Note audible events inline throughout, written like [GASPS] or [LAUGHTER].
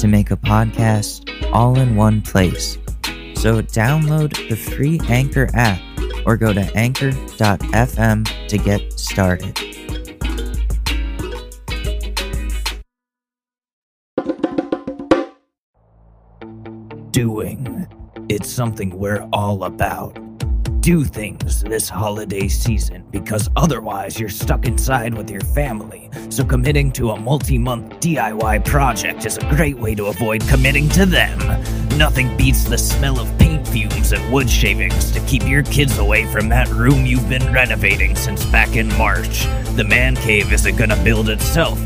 to make a podcast all in one place. So download the free Anchor app or go to anchor.fm to get started. Doing. It's something we're all about. Do things this holiday season because otherwise you're stuck inside with your family. So, committing to a multi month DIY project is a great way to avoid committing to them. Nothing beats the smell of paint fumes and wood shavings to keep your kids away from that room you've been renovating since back in March. The man cave isn't gonna build itself,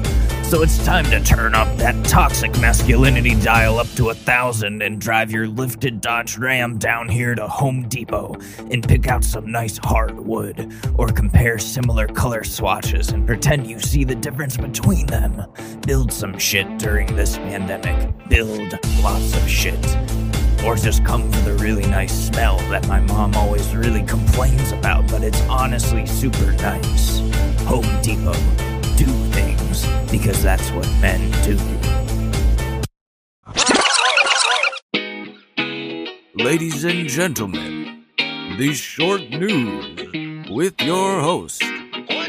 so it's time to turn up that toxic masculinity dial up to a thousand and drive your lifted Dodge Ram down here to Home Depot and pick out some nice hardwood, or compare similar color swatches and pretend you see the difference between them. Build some shit during this pandemic. Build lots of shit. Or just come for the really nice smell that my mom always really complains about, but it's honestly super nice. Home Depot. Do because that's what men do. Ladies and gentlemen, the short news with your host,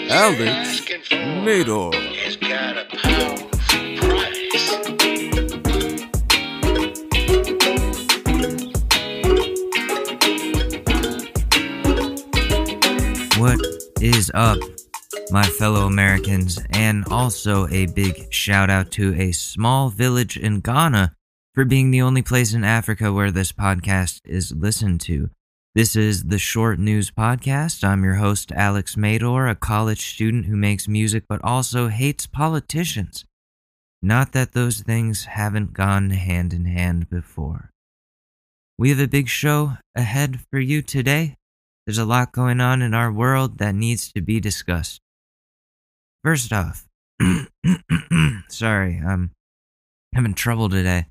Alex Mador. It's got a powerful price. What is up, my fellow Americans, and also a big shout out to a small village in Ghana for being the only place in Africa where this podcast is listened to. This is the Short News Podcast. I'm your host, Alex Mador, a college student who makes music but also hates politicians. Not that those things haven't gone hand in hand before. We have a big show ahead for you today. There's a lot going on in our world that needs to be discussed. First off, [CLEARS THROAT] sorry, I'm having trouble today.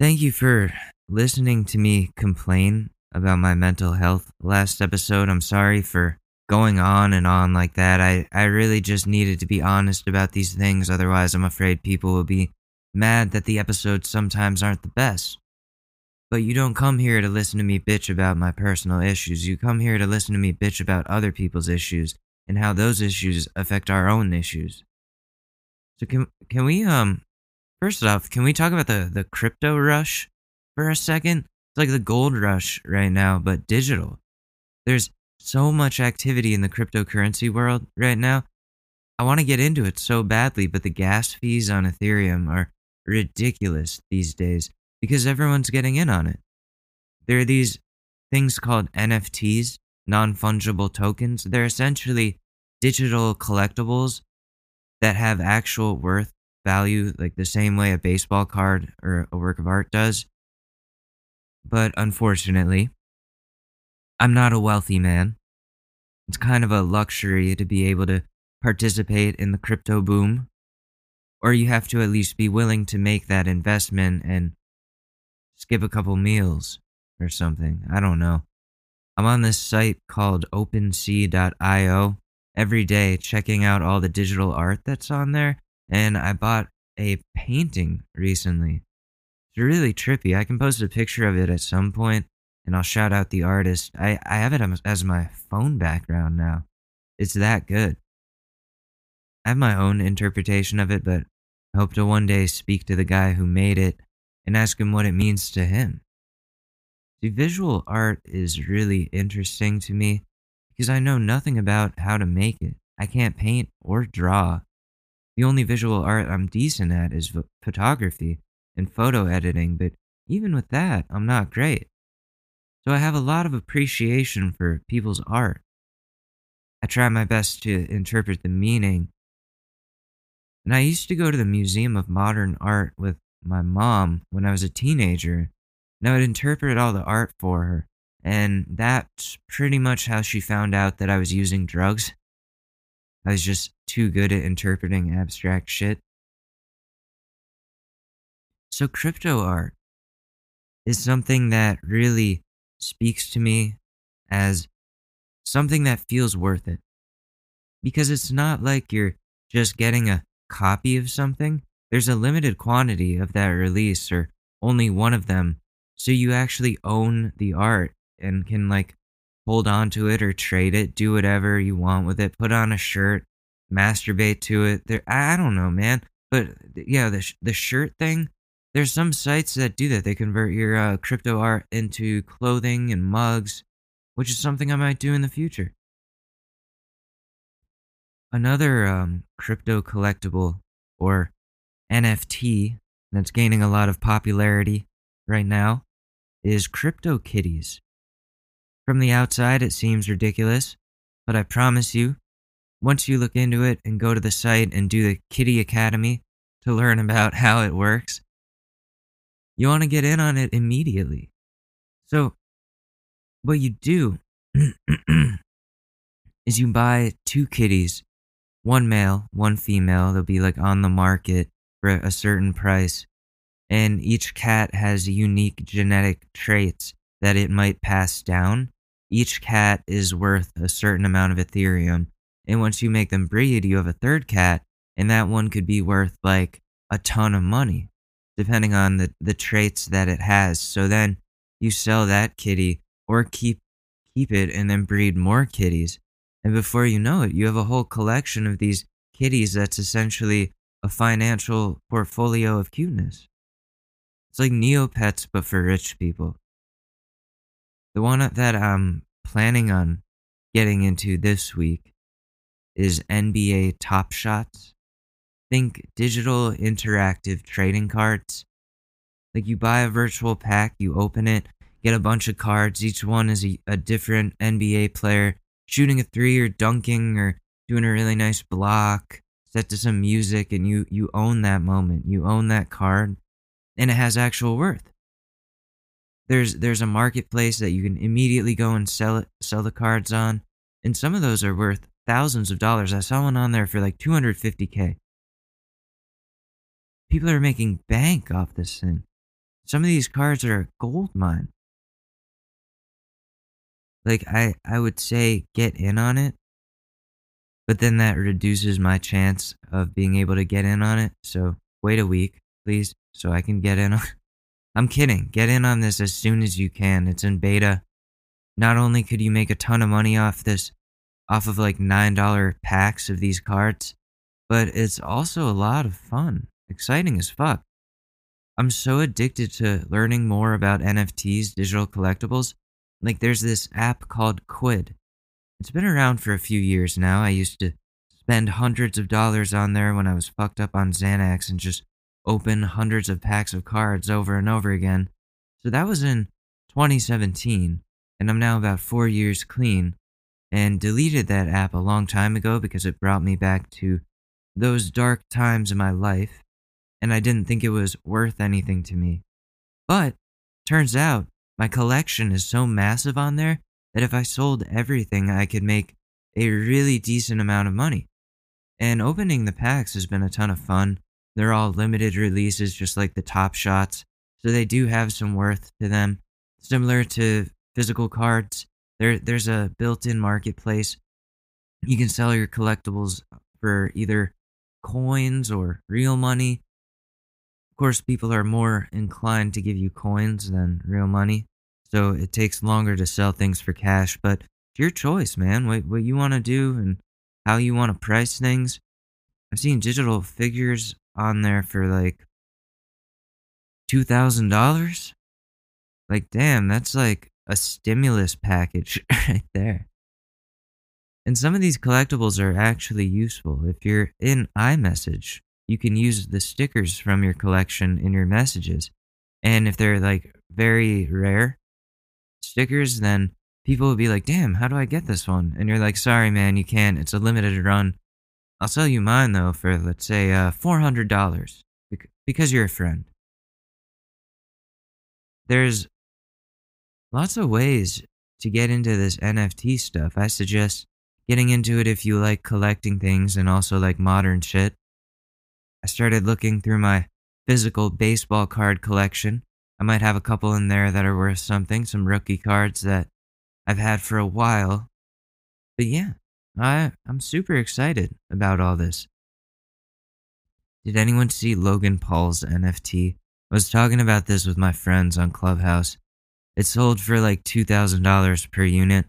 Thank you for listening to me complain about my mental health last episode. I'm sorry for going on and on like that. I, I really just needed to be honest about these things, otherwise, I'm afraid people will be mad that the episodes sometimes aren't the best. But you don't come here to listen to me bitch about my personal issues. You come here to listen to me bitch about other people's issues and how those issues affect our own issues. So can can we um first off, can we talk about the the crypto rush for a second? It's like the gold rush right now, but digital. There's so much activity in the cryptocurrency world right now. I want to get into it so badly, but the gas fees on Ethereum are ridiculous these days because everyone's getting in on it. There are these things called NFTs, non fungible tokens. They're essentially digital collectibles that have actual worth value, like the same way a baseball card or a work of art does. But unfortunately, I'm not a wealthy man. It's kind of a luxury to be able to participate in the crypto boom. Or you have to at least be willing to make that investment and skip a couple meals or something. I don't know. I'm on this site called OpenSea.io every day checking out all the digital art that's on there, and I bought a painting recently. It's really trippy. I can post a picture of it at some point, and I'll shout out the artist. I, I have it as- my phone background now. It's that good. I have my own interpretation of it, but I hope to one day speak to the guy who made it and ask him what it means to him. See, visual art is really interesting to me because I know nothing about how to make it. I can't paint or draw. The only visual art I'm decent at is ph- photography and photo editing, but even with that, I'm not great. So I have a lot of appreciation for people's art. I try my best to interpret the meaning And I used to go to the Museum of Modern Art with my mom when I was a teenager, and I would interpret all the art for her. And that's pretty much how she found out that I was using drugs. I was just too good at interpreting abstract shit. So, crypto art is something that really speaks to me as something that feels worth it. Because it's not like you're just getting a copy of something, there's a limited quantity of that release or only one of them. So you actually own the art and can like hold on to it or trade it, do whatever you want with it, put on a shirt, masturbate to it. There, I don't know, man. But yeah, the the shirt thing. There's some sites that do that. They convert your uh, crypto art into clothing and mugs, which is something I might do in the future. Another um, crypto collectible or NFT that's gaining a lot of popularity right now is Crypto Kitties. From the outside, it seems ridiculous, but I promise you, once you look into it and go to the site and do the Kitty Academy to learn about [LAUGHS] how it works, you want to get in on it immediately. So, what you do [CLEARS THROAT] is you buy two kitties, one male, one female. They'll be like on the market for a certain price. And each cat has unique genetic traits that it might pass down. Each cat is worth a certain amount of Ethereum. And once you make them breed, you have a third cat, and that one could be worth like a ton of money, depending on the, the traits that it has. So then you sell that kitty or keep keep it and then breed more kitties. And before you know it, you have a whole collection of these kitties that's essentially a financial portfolio of cuteness. It's like Neopets, but for rich people. The one that I'm planning on getting into this week is NBA Top Shots. Think digital interactive trading cards. Like you buy a virtual pack, you open it, get a bunch of cards. Each one is a, a different NBA player shooting a three or dunking or doing a really nice block set to some music and you you own that moment you own that card and it has actual worth. There's there's a marketplace that you can immediately go and sell it sell the cards on and some of those are worth thousands of dollars. I saw one on there for like 250k people are making bank off this thing. Some of these cards are a gold mine. Like i i would say get in on it but then that reduces my chance of being able to get in on it. So wait a week please so i can get in on [LAUGHS] i'm kidding. Get in on this as soon as you can. It's in beta. Not only could you make a ton of money off this off of like nine dollar packs of these cards but it's also a lot of fun. Exciting as fuck. I'm so addicted to learning more about nfts digital collectibles. Like there's this app called Quidd. It's been around for a few years now. I used to spend hundreds of dollars on there when I was fucked up on Xanax and just open hundreds of packs of cards over and over again. So that was in 2017, and I'm now about four years clean and deleted that app a long time ago because it brought me back to those dark times in my life, and I didn't think it was worth anything to me. But turns out my collection is so massive on there that if I sold everything, I could make a really decent amount of money. And opening the packs has been a ton of fun. They're all limited releases, just like the top shots. So they do have some worth to them. Similar to physical cards, there, there's a built in marketplace. You can sell your collectibles for either coins or real money. Of course, people are more inclined to give you coins than real money, so it takes longer to sell things for cash. But it's your choice, man. What what you want to do and how you want to price things. I've seen digital figures on there for like two thousand dollars. Like, damn, that's like a stimulus package [LAUGHS] right there. And some of these collectibles are actually useful. If you're in iMessage, you can use the stickers from your collection in your messages. And if they're like very rare stickers, then people will be like, damn, how do I get this one? And you're like, sorry, man, you can't. It's a limited run. I'll sell you mine though for let's say uh, four hundred dollars because you're a friend. There's lots of ways to get into this NFT stuff. I suggest getting into it if you like collecting things and also like modern shit. I started looking through my physical baseball card collection. I might have a couple in there that are worth something, some rookie cards that I've had for a while. But yeah, I I'm super excited about all this. Did anyone see Logan Paul's NFT? I was talking about this with my friends on Clubhouse. It sold for like $2,000 per unit.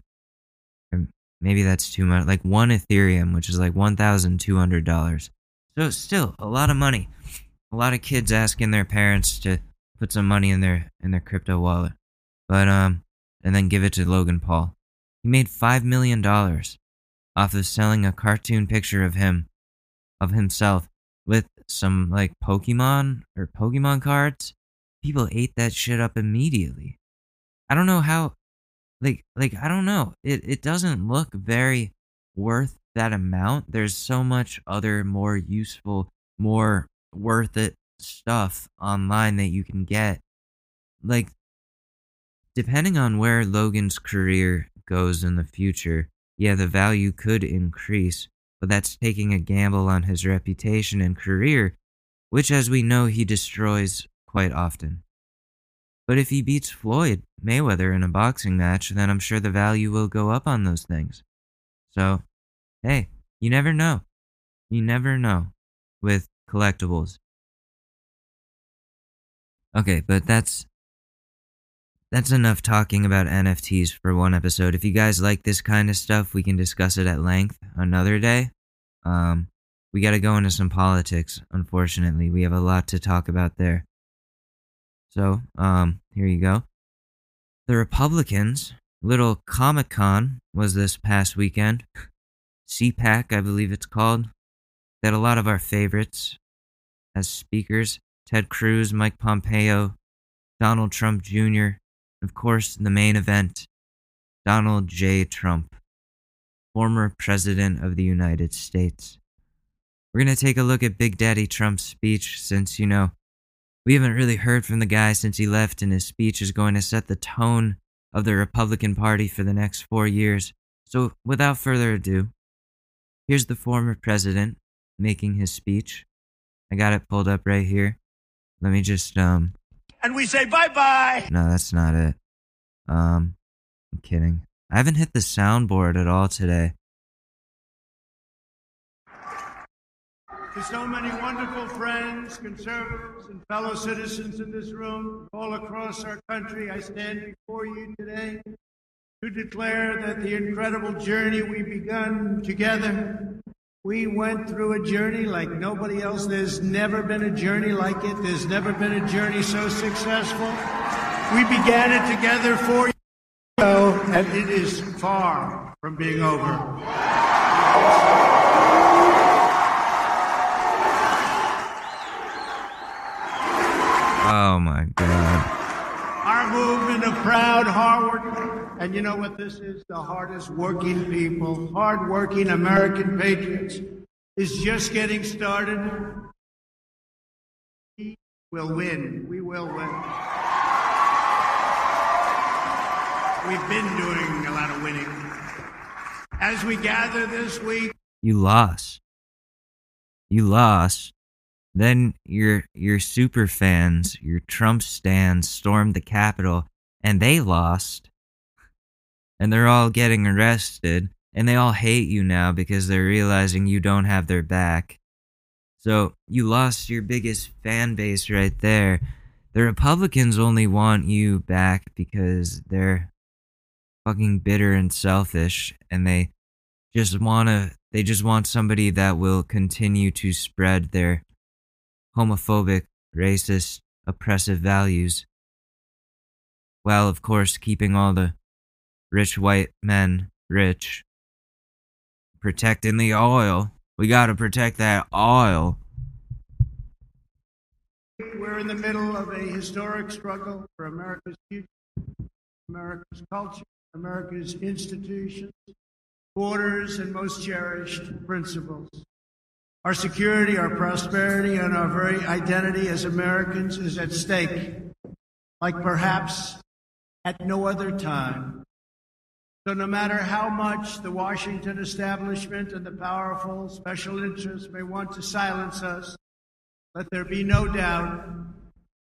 Or maybe that's too much. Like one Ethereum, which is like $1,200. So still a lot of money. A lot of kids asking their parents to put some money in their in their crypto wallet. But um and then give it to Logan Paul. He made 5 million dollars off of selling a cartoon picture of him of himself with some like Pokemon or Pokemon cards. People ate that shit up immediately. I don't know how like like I don't know. It it doesn't look very worth that amount. There's so much other more useful, more worth it stuff online that you can get. Like depending on where Logan's career goes in the future, yeah, the value could increase, but that's taking a gamble on his reputation and career, which as we know he destroys quite often. But if he beats Floyd Mayweather in a boxing match, then I'm sure the value will go up on those things. So, hey, you never know. You never know with collectibles. Okay, but that's that's enough talking about NFTs for one episode. If you guys like this kind of stuff, we can discuss it at length another day. Um, we got to go into some politics, unfortunately. We have a lot to talk about there. So, um, here you go. The Republicans, little Comic Con was this past weekend. CPAC, I believe it's called. That a lot of our favorites as speakers Ted Cruz, Mike Pompeo, Donald Trump Jr., of course, in the main event Donald J. Trump, former President of the United States. We're going to take a look at Big Daddy Trump's speech since, you know, we haven't really heard from the guy since he left, and his speech is going to set the tone of the Republican Party for the next four years. So, without further ado, here's the former president making his speech. I got it pulled up right here. Let me just, um. And we say bye bye! No, that's not it. Um, I'm kidding. I haven't hit the soundboard at all today. To so many wonderful friends, conservatives, and fellow citizens in this room, all across our country, I stand before you today to declare that the incredible journey we've begun together, we went through a journey like nobody else. There's never been a journey like it. There's never been a journey so successful. We began it together four years ago, and it is far from being over. Oh my god. Our movement of proud, hard and you know what this is? The hardest working people, hard working American patriots, is just getting started. We will win. We will win. We've been doing a lot of winning. As we gather this week, You lost. You lost. Then your your super fans, your Trump stands stormed the Capitol and they lost. And they're all getting arrested and they all hate you now because they're realizing you don't have their back. So you lost your biggest fan base right there. The Republicans only want you back because they're fucking bitter and selfish and they just want to they just want somebody that will continue to spread their homophobic, racist, oppressive values, while of course keeping all the rich white men rich. Protecting the oil. We gotta protect that oil. we're in the middle of a historic struggle for America's future, America's culture, America's institutions, borders, and most cherished principles. Our security, our prosperity, and our very identity as Americans is at stake, like perhaps at no other time. So, no matter how much the Washington establishment and the powerful special interests may want to silence us, let there be no doubt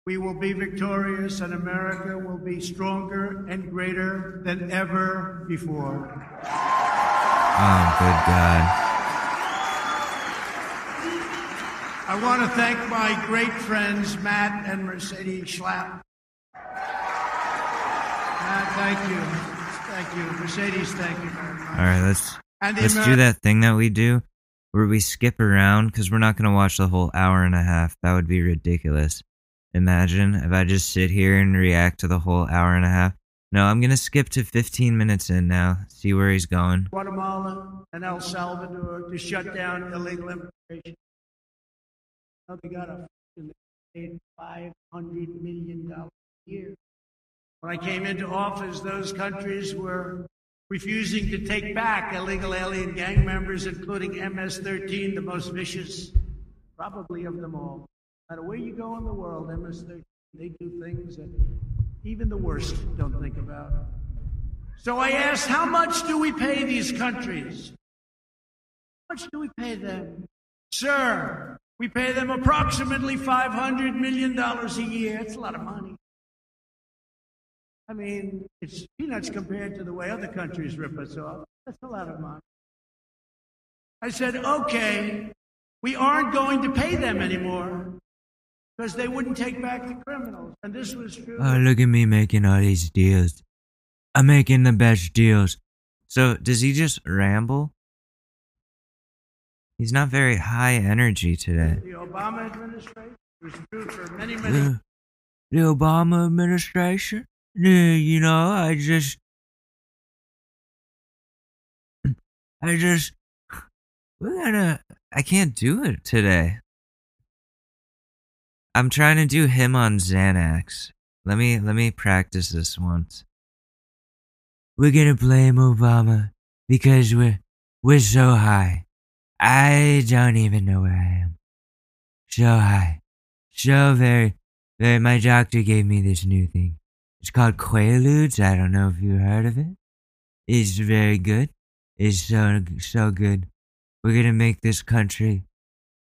we will be victorious and America will be stronger and greater than ever before. Oh, good God. I want to thank my great friends, Matt and Mercedes Schlapp. Matt, thank you. Thank you. Mercedes, thank you very much. All right, let's let's do that thing that we do where we skip around because we're not gonna watch the whole hour and a half. That would be ridiculous. Imagine if I just sit here and react to the whole hour and a half. No, I'm gonna skip to 15 minutes in now. See where he's going. Guatemala and El Salvador to shut down illegal immigration. Now they got a five hundred million dollars a year. When I came into office, those countries were refusing to take back illegal alien gang members, including MS-13, the most vicious, probably of them all. No matter where you go in the world, MS-13, they do things that even the worst don't think about. So I asked, how much do we pay these countries? How much do we pay them? Sir, we pay them approximately $500 million a year. It's a lot of money. I mean, it's peanuts compared to the way other countries rip us off. That's a lot of money. I said, okay, we aren't going to pay them anymore because they wouldn't take back the criminals. And this was true. Oh, look at me making all these deals. I'm making the best deals. So, does he just ramble? He's not very high energy today. the Obama administration was true for many, many The, the Obama administration? You know, I just. I just. We're gonna. I can't do it today. I'm trying to do him on Xanax. Let me let me practice this once. We're gonna blame Obama because we're we're so high. I don't even know where I am. So high. So very very my doctor gave me this new thing. It's called Quaaludes. I don't know if you heard of it. It's very good. It's so so good. We're gonna make this country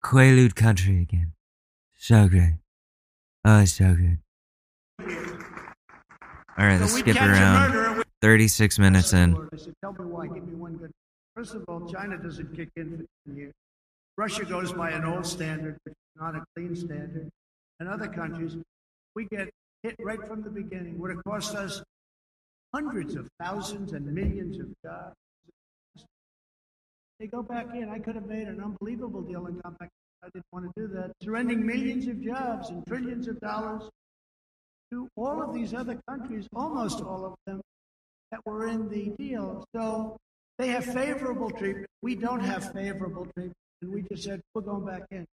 Quaalude country again. So great. Oh, it's so good. All right, let's we skip around. murderer, we 36 minutes in. First of all, China doesn't kick in for 10 years. Russia goes by an old standard, which is not a clean standard. And other countries, we get hit right from the beginning. Would have cost us hundreds of thousands and millions of jobs. They go back in. I could have made an unbelievable deal and gone back. I didn't want to do that. Surrendering millions of jobs and trillions of dollars to all of these other countries, almost all of them, that were in the deal. So they have favorable treatment. We don't have favorable treatment. And we just said, we're going back in.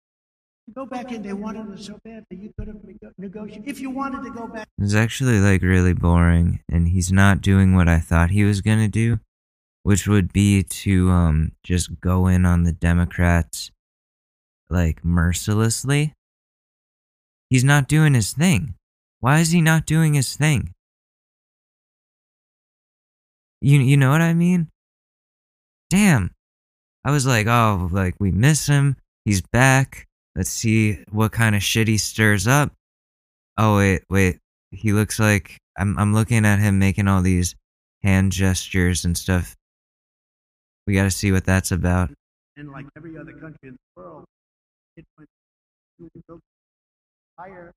You go back in, they wanted us so badly. You could have negotiated. If you wanted to go back, It's actually like really boring, and he's not doing what I thought he was gonna do, which would be to um just go in on the Democrats like mercilessly. He's not doing his thing. Why is he not doing his thing? You you know what I mean? Damn. I was like, oh, like we miss him. He's back. Let's see what kind of shit he stirs up. Oh wait, wait. He looks like I'm I'm looking at him making all these hand gestures and stuff. We got to see what that's about. and like every other country in the world, it went higher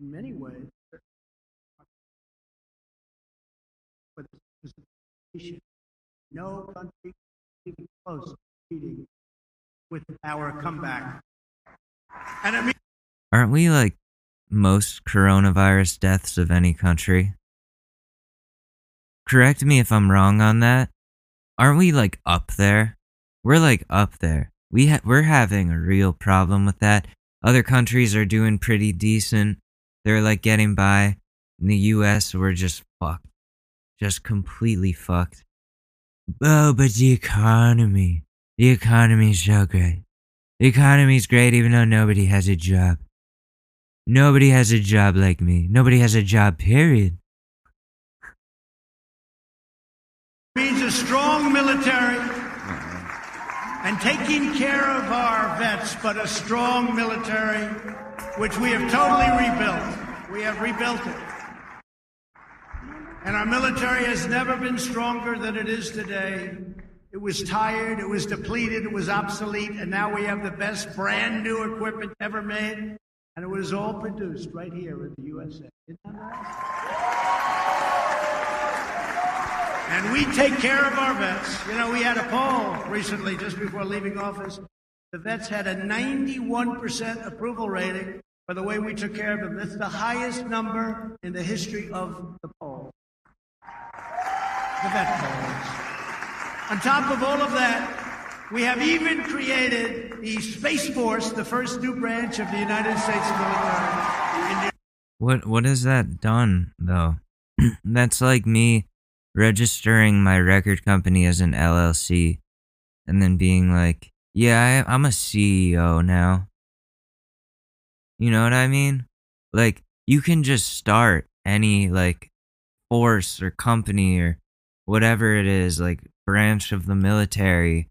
in many ways. But no country close to competing with our comeback. And I mean, Aren't we like most coronavirus deaths of any country? Correct me if I'm wrong on that. Aren't we like up there? We're like up there. We ha- we're having a real problem with that. Other countries are doing pretty decent. They're like getting by. In the US, we're just fucked. Just completely fucked. Oh, but the economy. The economy's so great. The economy's great even though nobody has a job. Nobody has a job like me. Nobody has a job, period. means a strong military and taking care of our vets, but a strong military, which we have totally rebuilt. We have rebuilt it. And our military has never been stronger than it is today. It was tired, it was depleted, it was obsolete, and now we have the best brand new equipment ever made. And it was all produced right here in the USA. Isn't that? And we take care of our vets. You know, we had a poll recently, just before leaving office. The vets had a 91% approval rating for the way we took care of them. That's the highest number in the history of the poll. The vet. On top of all of that, we have even created the Space Force, the first new branch of the United States military. What what has that done though? [CLEARS THROAT] That's like me registering my record company as an LLC and then being like, "Yeah, I, I'm a CEO now." You know what I mean? Like you can just start any like force or company or whatever it is, like branch of the military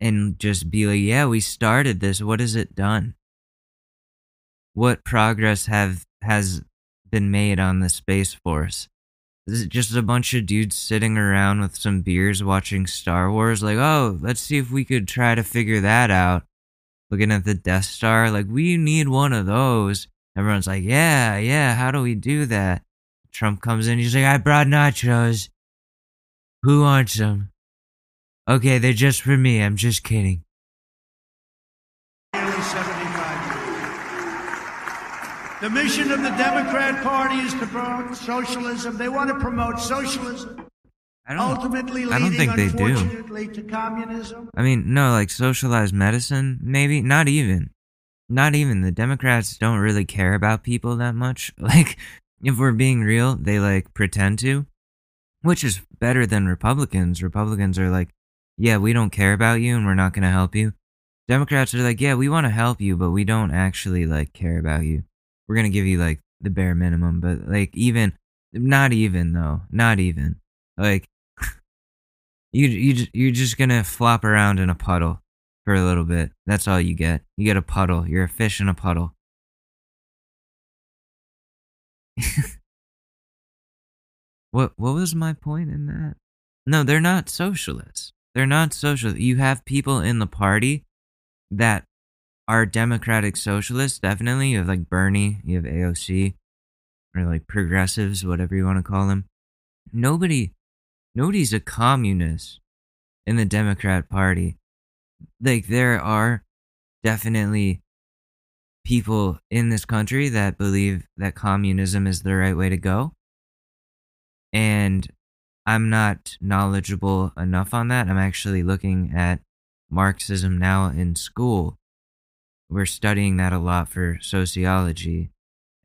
and just be like, "Yeah, we started this. What has it done?" what progress have has been made on the space force? Is it just a bunch of dudes sitting around with some beers watching star wars? Like oh let's see if we could try to figure that out. Looking at the death star like we need one of those. Everyone's like yeah yeah how do we do that? Trump comes in he's like i brought nachos who wants them okay they're just for me i'm just kidding The mission of the Democrat Party is to promote socialism. They want to promote socialism, i don't ultimately I don't think they do. to communism. I mean, no, like socialized medicine, maybe. Not even. Not even. The Democrats don't really care about people that much. [LAUGHS] Like, if we're being real, they like pretend to, which is better than Republicans. Republicans are like, yeah, we don't care about you and we're not going to help you. Democrats are like, yeah, we want to help you, but we don't actually like care about you. We're going to give you like the bare minimum, but like even, not even though, not even. Like, [LAUGHS] you you you're just gonna flop around in a puddle for a little bit. That's all you get. You get a puddle. You're a fish in a puddle. [LAUGHS] what what was my point in that? No, they're not socialists. They're not social. You have people in the party that are democratic socialists. Definitely, you have like Bernie. You have AOC, or like progressives, whatever you want to call them. Nobody nobody's a communist in the Democrat Party. Like there are definitely people in this country that believe that communism is the right way to go. And I'm not knowledgeable enough on that. I'm actually looking at Marxism now in school. We're studying that a lot for sociology.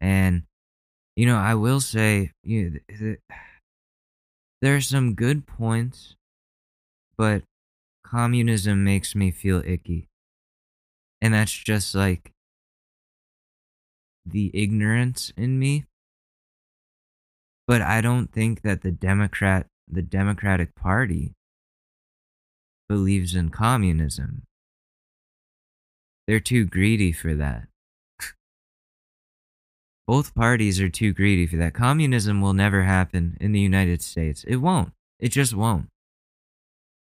And you know, I will say, you know, th- there are some good points, but communism makes me feel icky. And that's just like the ignorance in me. But I don't think that the Democrat the Democratic Party believes in communism. They're too greedy for that. [LAUGHS] Both parties are too greedy for that. Communism will never happen in the United States. It won't. It just won't.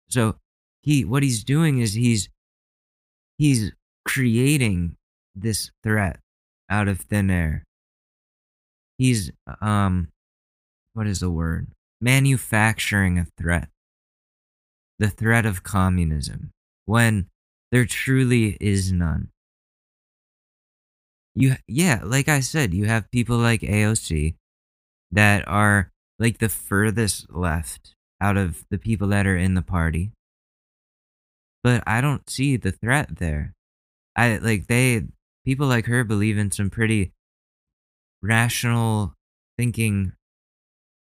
So he what he's doing is he's he's creating this threat out of thin air. He's um what is the word? Manufacturing a threat. The threat of communism when there truly is none you yeah like i said you have people like aoc that are like the furthest left out of the people that are in the party but i don't see the threat there i like they people like her believe in some pretty rational thinking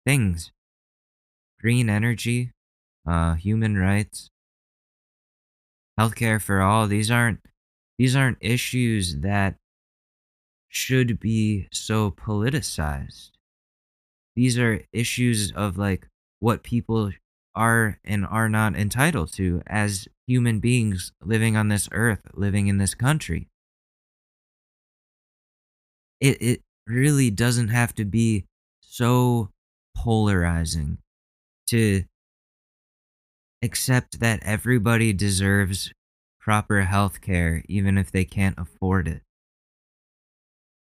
things green energy uh human rights healthcare for all. These aren't these aren't issues that should be so politicized. These are issues of like what people are and are not entitled to as human beings living on this earth, living in this country. It it really doesn't have to be so polarizing to accept that everybody deserves proper health care even if they can't afford it.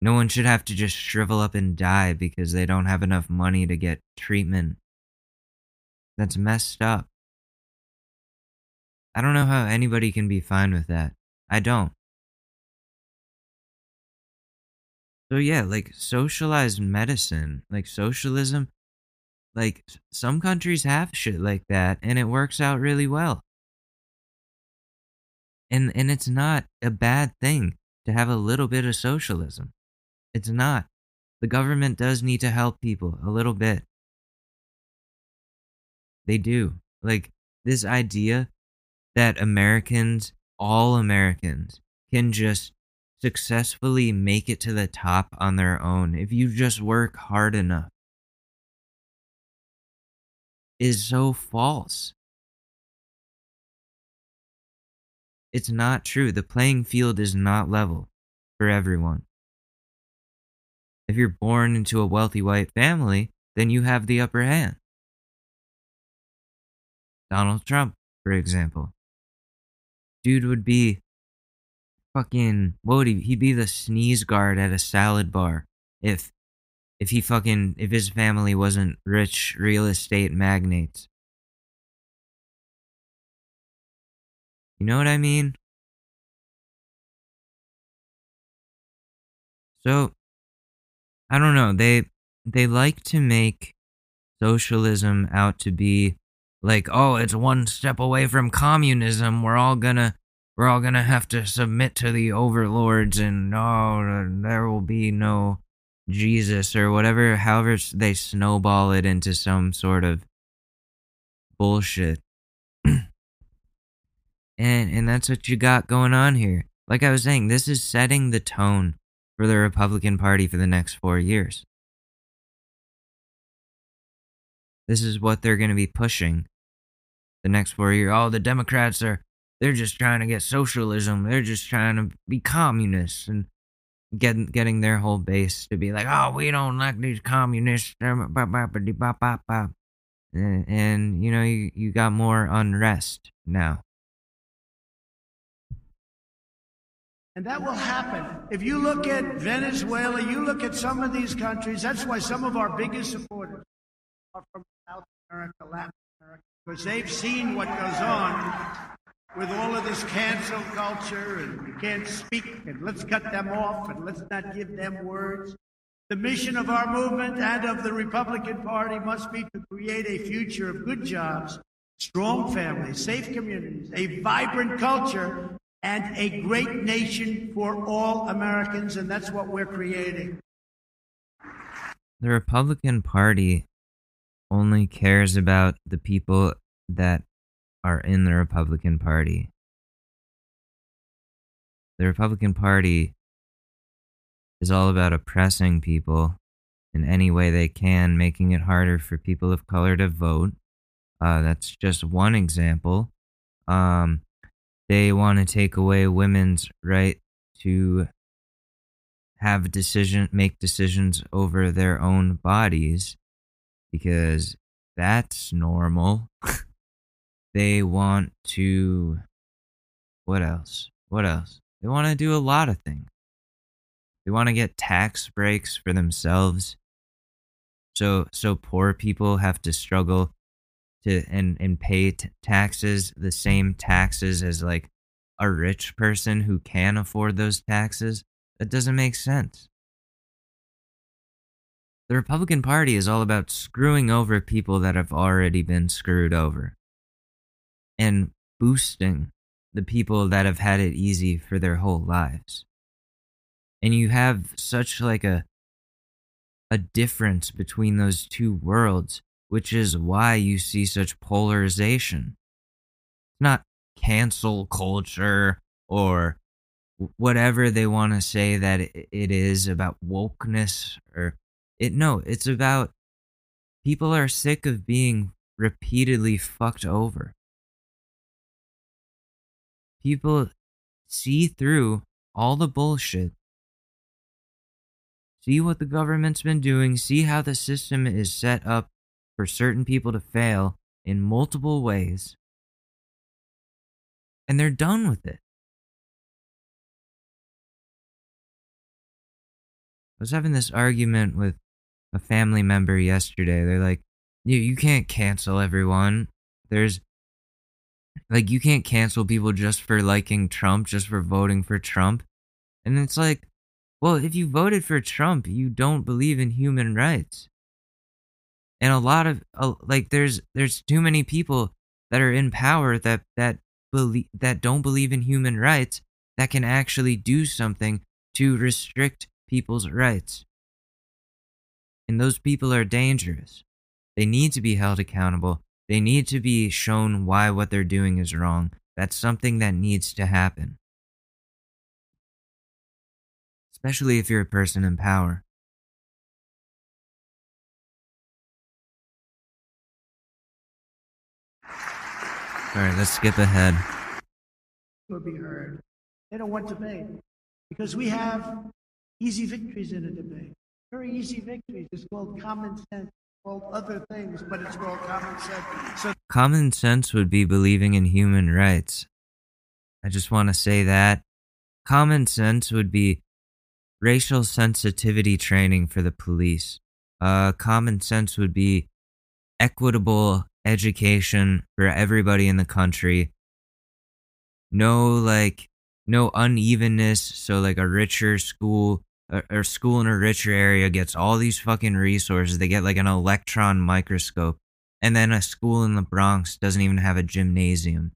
No one should have to just shrivel up and die because they don't have enough money to get treatment. That's messed up. I don't know how anybody can be fine with that. I don't. So yeah, like socialized medicine, like socialism, like some countries have shit like that and it works out really well. And and it's not a bad thing to have a little bit of socialism. It's not. The government does need to help people a little bit. They do. Like this idea that Americans, all Americans, can just successfully make it to the top on their own if you just work hard enough is so false. It's not true. The playing field is not level for everyone. If you're born into a wealthy white family, then you have the upper hand. Donald Trump, for example. Dude would be fucking what would he he'd be the sneeze guard at a salad bar if if he fucking if his family wasn't rich real estate magnates. You know what I mean? So I don't know, they they like to make socialism out to be like, oh, it's one step away from communism. We're all gonna we're all gonna have to submit to the overlords and no there will be no Jesus or whatever, however they snowball it into some sort of bullshit. [CLEARS THROAT] and and that's what you got going on here. Like I was saying, this is setting the tone for the Republican Party for the next 4 years. This is what they're going to be pushing the next 4 years. Oh, the Democrats are they're just trying to get socialism. They're just trying to be communists and getting getting their whole base to be like, oh, we don't like these communists. And, and you know, you, you got more unrest now. And that will happen. If you look at Venezuela, you look at some of these countries, that's why some of our biggest supporters are from South America, Latin America, because they've seen what goes on with all of this cancel culture and you can't speak and let's cut them off and let's not give them words. The mission of our movement and of the Republican Party must be to create a future of good jobs, strong families, safe communities, a vibrant culture, and a great nation for all Americans, and that's what we're creating. The Republican Party only cares about the people that are in the Republican Party. The Republican Party is all about oppressing people in any way they can, making it harder for people of color to vote. Uh, that's just one example. Um, they want to take away women's right to have decision make decisions over their own bodies because that's normal. They want to. What else? What else? They want to do a lot of things. They want to get tax breaks for themselves. So so poor people have to struggle to and and pay t- taxes the same taxes as like a rich person who can afford those taxes. That doesn't make sense. The Republican Party is all about screwing over people that have already been screwed over and boosting the people that have had it easy for their whole lives. And you have such like a a difference between those two worlds, which is why you see such polarization. It's not cancel culture or whatever they want to say that it is about wokeness or it no it's about people are sick of being repeatedly fucked over people see through all the bullshit see what the government's been doing see how the system is set up for certain people to fail in multiple ways and they're done with it I was having this argument with a family member yesterday. They're like, you, you can't cancel everyone. There's like you can't cancel people just for liking Trump, just for voting for Trump. And it's like, well, if you voted for Trump, you don't believe in human rights. And a lot of like there's there's too many people that are in power that that believe that don't believe in human rights that can actually do something to restrict people's rights. And those people are dangerous. They need to be held accountable. They need to be shown why what they're doing is wrong. That's something that needs to happen. Especially if you're a person in power. Alright, let's skip ahead. Will be heard. They don't want debate because we have easy victories in a debate. Very easy victories. It's called common sense. Called other things, but it's called common sense. So Common sense would be believing in human rights. I just want to say that. Common sense would be racial sensitivity training for the police. Uh, common sense would be equitable education for everybody in the country. No, like, no unevenness. So, like, a richer school Uh, a, a school in a richer area gets all these fucking resources. They get like an electron microscope. And then a school in the Bronx doesn't even have a gymnasium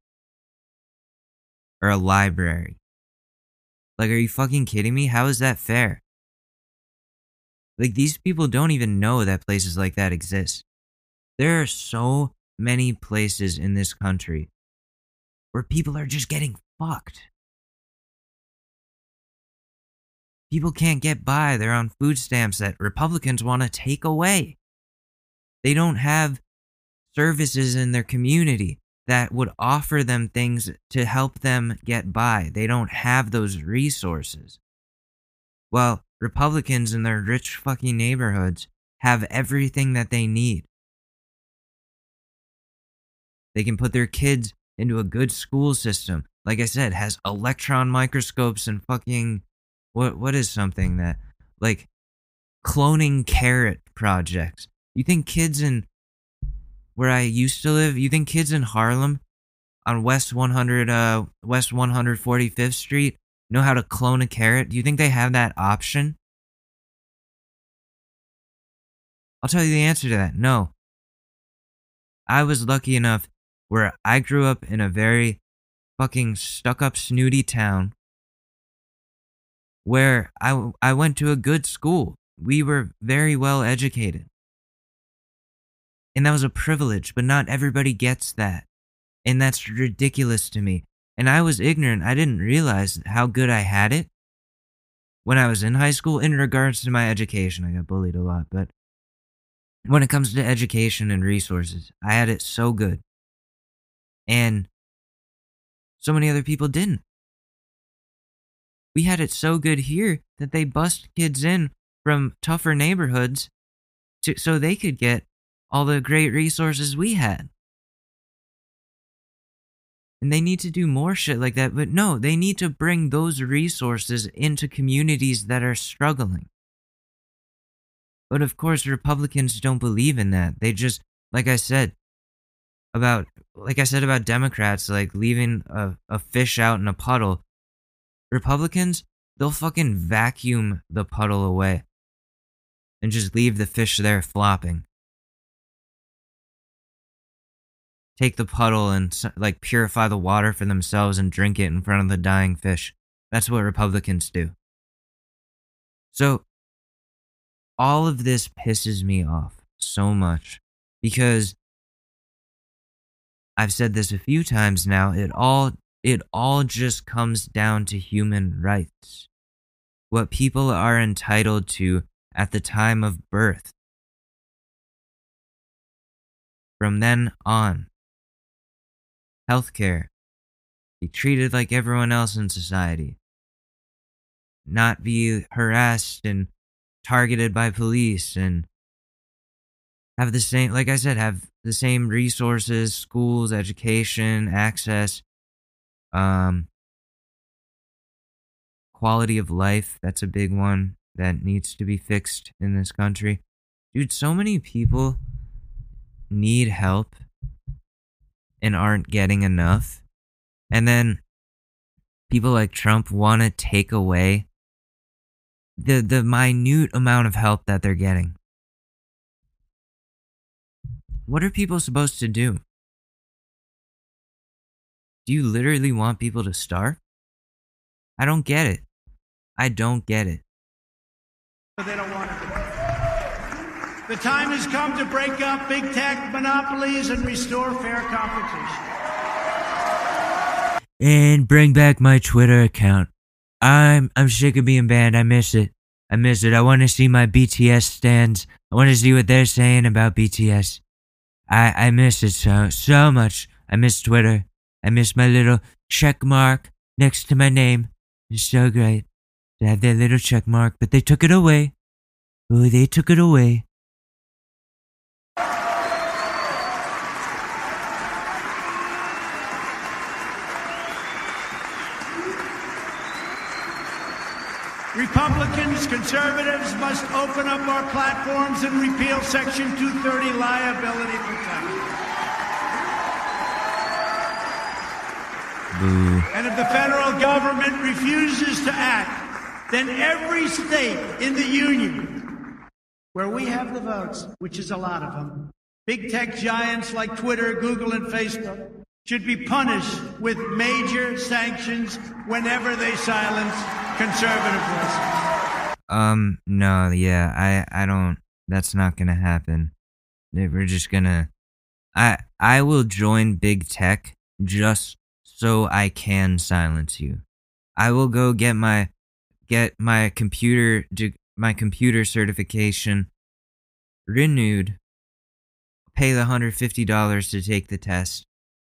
or a library. Like, are you fucking kidding me? How is that fair? Like, these people don't even know that places like that exist. There are so many places in this country where people are just getting fucked. People can't get by. They're on food stamps that Republicans want to take away. They don't have services in their community that would offer them things to help them get by. They don't have those resources. Well, Republicans in their rich fucking neighborhoods have everything that they need. They can put their kids into a good school system. Like I said, has electron microscopes and fucking what what is something that like cloning carrot projects? You think kids in where I used to live, you think kids in Harlem on West 100 uh West 145th Street know how to clone a carrot? Do you think they have that option? I'll tell you the answer to that. No. I was lucky enough where I grew up in a very fucking stuck up snooty town where I, I went to a good school. We were very well educated. And that was a privilege, but not everybody gets that. And that's ridiculous to me. And I was ignorant. I didn't realize how good I had it when I was in high school in regards to my education. I got bullied a lot, but when it comes to education and resources, I had it so good. And so many other people didn't. We had it so good here that they bust kids in from tougher neighborhoods to, so they could get all the great resources we had. And they need to do more shit like that. But no, they need to bring those resources into communities that are struggling. But of course, Republicans don't believe in that. They just, like I said, about, like I said about Democrats, like leaving a, a fish out in a puddle. Republicans, they'll fucking vacuum the puddle away and just leave the fish there flopping. Take the puddle and like purify the water for themselves and drink it in front of the dying fish. That's what Republicans do. So, all of this pisses me off so much because I've said this a few times now, it all it all just comes down to human rights. What people are entitled to at the time of birth. From then on, healthcare, be treated like everyone else in society, not be harassed and targeted by police and have the same like i said have the same resources schools education access um quality of life that's a big one that needs to be fixed in this country. Dude so many people need help and aren't getting enough. And then people like trump want to take away the the minute amount of help that they're getting. What are people supposed to do? Do you literally want people to starve? I don't get it. I don't get it. They don't want it. The time has come to break up big tech monopolies and restore fair competition. And bring back my Twitter account. I'm I'm sick of being banned. I miss it. I miss it. I want to see my BTS stands. I want to see what they're saying about BTS. I, I miss it so, so much. I miss Twitter. I miss my little check mark next to my name. It's so great to have that little check mark, but they took it away. Oh, they took it away. Republicans, conservatives must open up our platforms and repeal Section 230 liability protection. And if the federal government refuses to act, then every state in the union where we have the votes, which is a lot of them, big tech giants like Twitter, Google, and Facebook should be punished with major sanctions whenever they silence conservative voices. Um, no, yeah, I, I don't. That's not gonna happen. We're just gonna. I, I will join big tech just so I can silence you. I will go get my, get my computer, my computer certification renewed. Pay the hundred fifty dollars to take the test,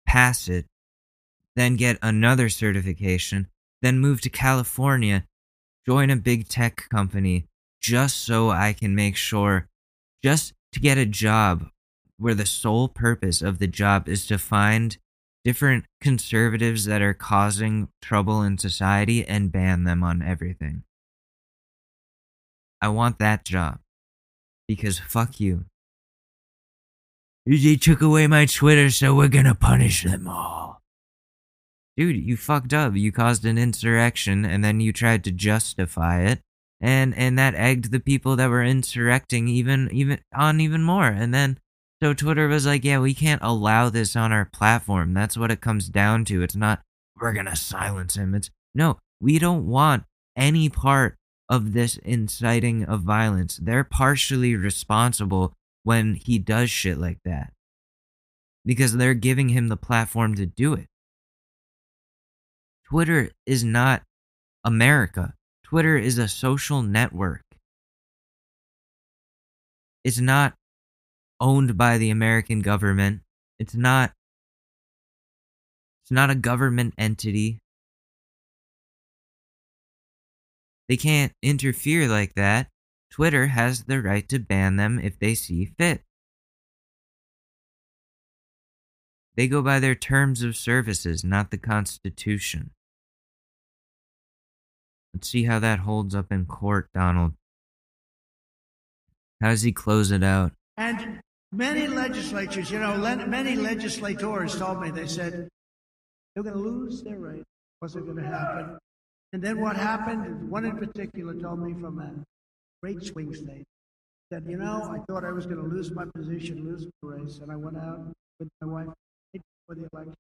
pass it, then get another certification, then move to California, join a big tech company just so I can make sure, just to get a job where the sole purpose of the job is to find different conservatives that are causing trouble in society and ban them on everything. I want that job because fuck you. They took away my Twitter, so we're gonna punish them all. Dude, you fucked up. You caused an insurrection and then you tried to justify it. And and that egged the people that were insurrecting even even on even more. And then so Twitter was like, yeah, we can't allow this on our platform. That's what it comes down to. It's not we're gonna silence him. It's no, we don't want any part of this inciting of violence. They're partially responsible when he does shit like that. Because they're giving him the platform to do it. Twitter is not America. Twitter is a social network. It's not owned by the American government. It's not it's not a government entity. They can't interfere like that. Twitter has the right to ban them if they see fit. They go by their terms of services, not the Constitution. Let's see how that holds up in court, Donald. How does he close it out? And many legislatures, you know, many legislators told me, they said, they're going to lose their right. What's it going to happen? And then what happened? One in particular told me from a great swing state that, you know, I thought I was going to lose my position, lose the race, and I went out with my wife before the election.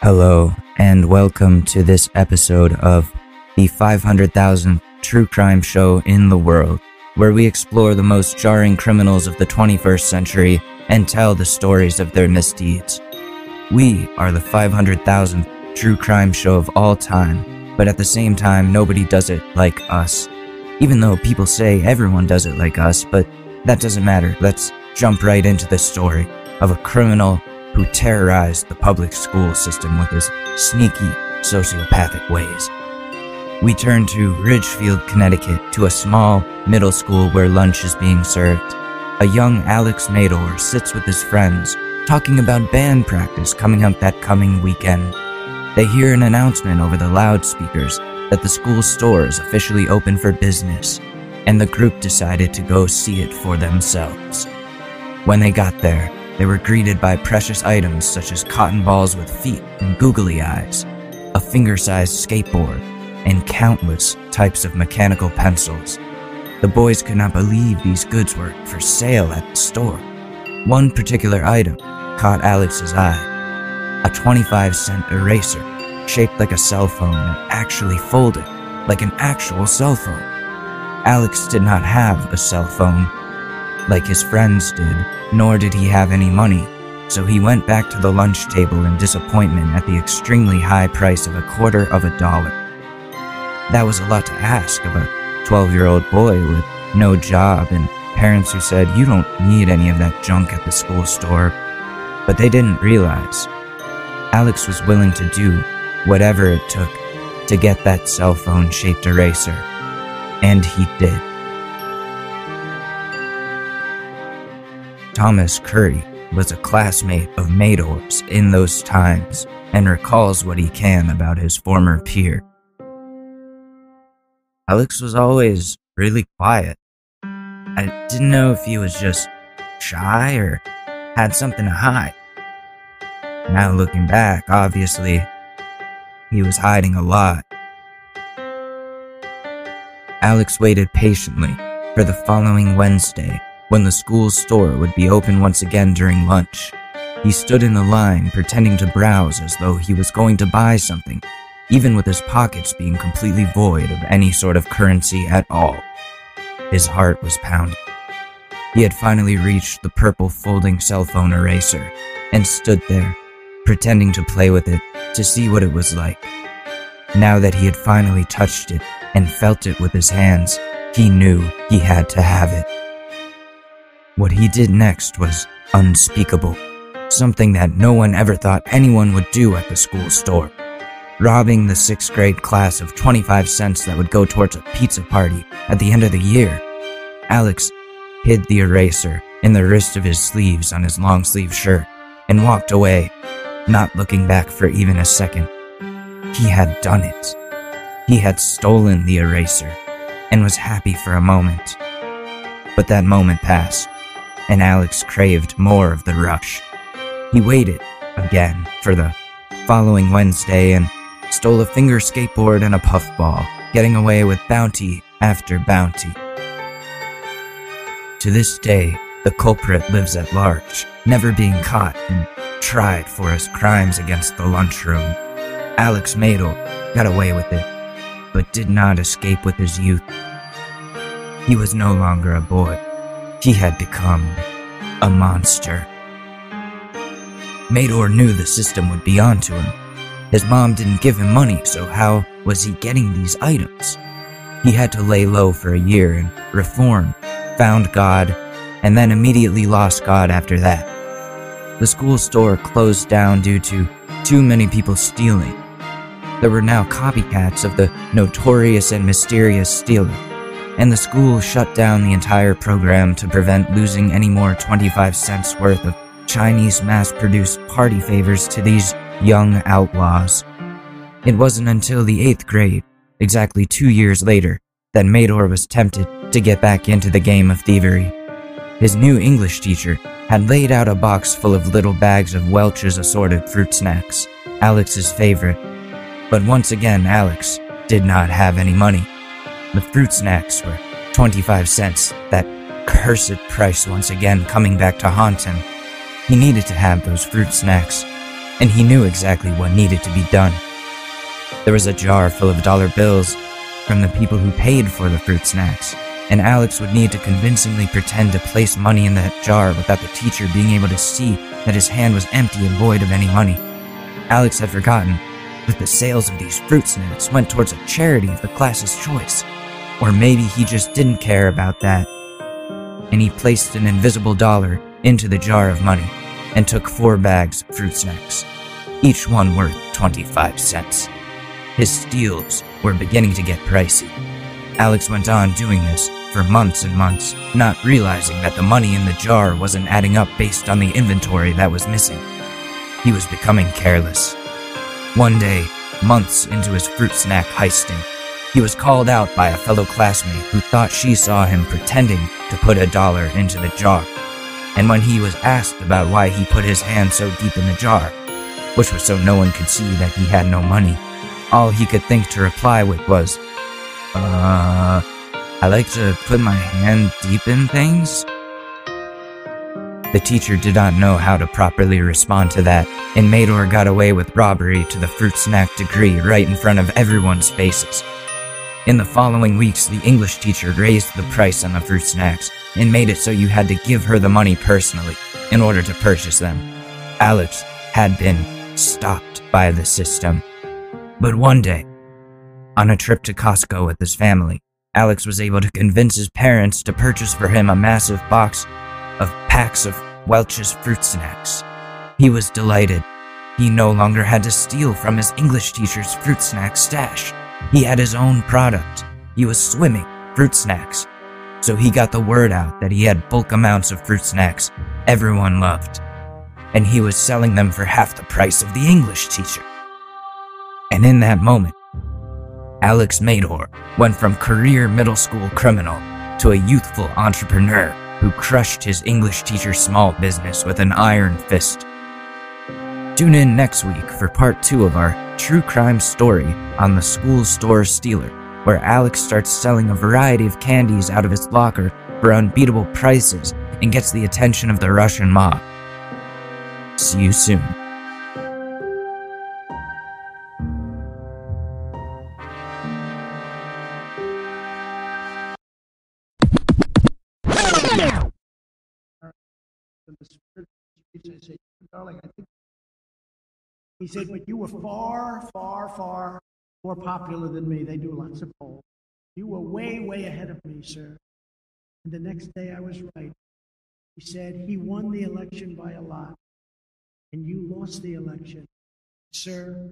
Hello, and welcome to this episode of the 500,000th true crime show in the world. where we explore the most jarring criminals of the 21st century and tell the stories of their misdeeds. We are the 500,000th true crime show of all time, but at the same time, nobody does it like us. Even though people say everyone does it like us, but that doesn't matter. Let's jump right into the story of a criminal who terrorized the public school system with his sneaky, sociopathic ways. We turn to Ridgefield, Connecticut, to a small middle school where lunch is being served. A young Alex Mador sits with his friends, talking about band practice coming up that coming weekend. They hear an announcement over the loudspeakers that the school store is officially open for business, and the group decided to go see it for themselves. When they got there, they were greeted by precious items such as cotton balls with feet and googly eyes, a finger sized skateboard, and countless types of mechanical pencils. The boys could not believe these goods were for sale at the store. One particular item caught Alex's eye a 25 cent eraser shaped like a cell phone that actually folded like an actual cell phone. Alex did not have a cell phone like his friends did, nor did he have any money, so he went back to the lunch table in disappointment at the extremely high price of a quarter of a dollar. That was a lot to ask of a 12 year old boy with no job and parents who said, You don't need any of that junk at the school store. But they didn't realize. Alex was willing to do whatever it took to get that cell phone shaped eraser. And he did. Thomas Curry was a classmate of Mador's in those times and recalls what he can about his former peer. Alex was always really quiet. I didn't know if he was just shy or had something to hide. Now looking back, obviously, he was hiding a lot. Alex waited patiently for the following Wednesday when the school store would be open once again during lunch. He stood in the line pretending to browse as though he was going to buy something, even with his pockets being completely void of any sort of currency at all. His heart was pounding. He had finally reached the purple folding cell phone eraser and stood there, pretending to play with it to see what it was like. Now that he had finally touched it and felt it with his hands, he knew he had to have it. What he did next was unspeakable, something that no one ever thought anyone would do at the school store. Robbing the sixth grade class of 25 cents that would go towards a pizza party at the end of the year. Alex hid the eraser in the wrist of his sleeves on his long sleeve shirt and walked away, not looking back for even a second. He had done it. He had stolen the eraser and was happy for a moment. But that moment passed, and Alex craved more of the rush. He waited again for the following Wednesday and stole a finger skateboard and a puffball, getting away with bounty after bounty. To this day, the culprit lives at large, never being caught and tried for his crimes against the lunchroom. Alex Mador got away with it, but did not escape with his youth. He was no longer a boy. He had become a monster. Mador knew the system would be onto him. His mom didn't give him money, so how was he getting these items? He had to lay low for a year and reform, found God, and then immediately lost God after that. The school store closed down due to too many people stealing. There were now copycats of the notorious and mysterious stealer, and the school shut down the entire program to prevent losing any more 25 cents worth of Chinese mass produced party favors to these young outlaws. It wasn't until the eighth grade, exactly two years later, that Mador was tempted to get back into the game of thievery. His new English teacher had laid out a box full of little bags of Welch's assorted fruit snacks, Alex's favorite. But once again, Alex did not have any money. The fruit snacks were 25 cents, that cursed price once again coming back to haunt him. He needed to have those fruit snacks, and he knew exactly what needed to be done. There was a jar full of dollar bills from the people who paid for the fruit snacks, and Alex would need to convincingly pretend to place money in that jar without the teacher being able to see that his hand was empty and void of any money. Alex had forgotten that the sales of these fruit snacks went towards a charity of the class's choice. Or maybe he just didn't care about that. And he placed an invisible dollar into the jar of money and took four bags of fruit snacks, each one worth 25 cents. His steals were beginning to get pricey. Alex went on doing this for months and months, not realizing that the money in the jar wasn't adding up based on the inventory that was missing. He was becoming careless. One day, months into his fruit snack heisting, he was called out by a fellow classmate who thought she saw him pretending to put a dollar into the jar. And when he was asked about why he put his hand so deep in the jar, which was so no one could see that he had no money, all he could think to reply with was, Uh, I like to put my hand deep in things. The teacher did not know how to properly respond to that, and Mador got away with robbery to the fruit snack degree right in front of everyone's faces. In the following weeks, the English teacher raised the price on the fruit snacks and made it so you had to give her the money personally in order to purchase them. Alex had been stopped by the system. But one day, on a trip to Costco with his family, Alex was able to convince his parents to purchase for him a massive box of packs of Welch's fruit snacks. He was delighted. He no longer had to steal from his English teacher's fruit snack stash. He had his own product. He was swimming fruit snacks. So he got the word out that he had bulk amounts of fruit snacks everyone loved. And he was selling them for half the price of the English teacher. And in that moment, Alex Mador went from career middle school criminal to a youthful entrepreneur who crushed his English teacher's small business with an iron fist. Tune in next week for part two of our true crime story on the school store stealer, where Alex starts selling a variety of candies out of his locker for unbeatable prices and gets the attention of the Russian mob. See you soon. He said, but you were far, far, far more popular than me. They do lots of polls. You were way, way ahead of me, sir. And the next day I was right. He said, he won the election by a lot, and you lost the election. Sir,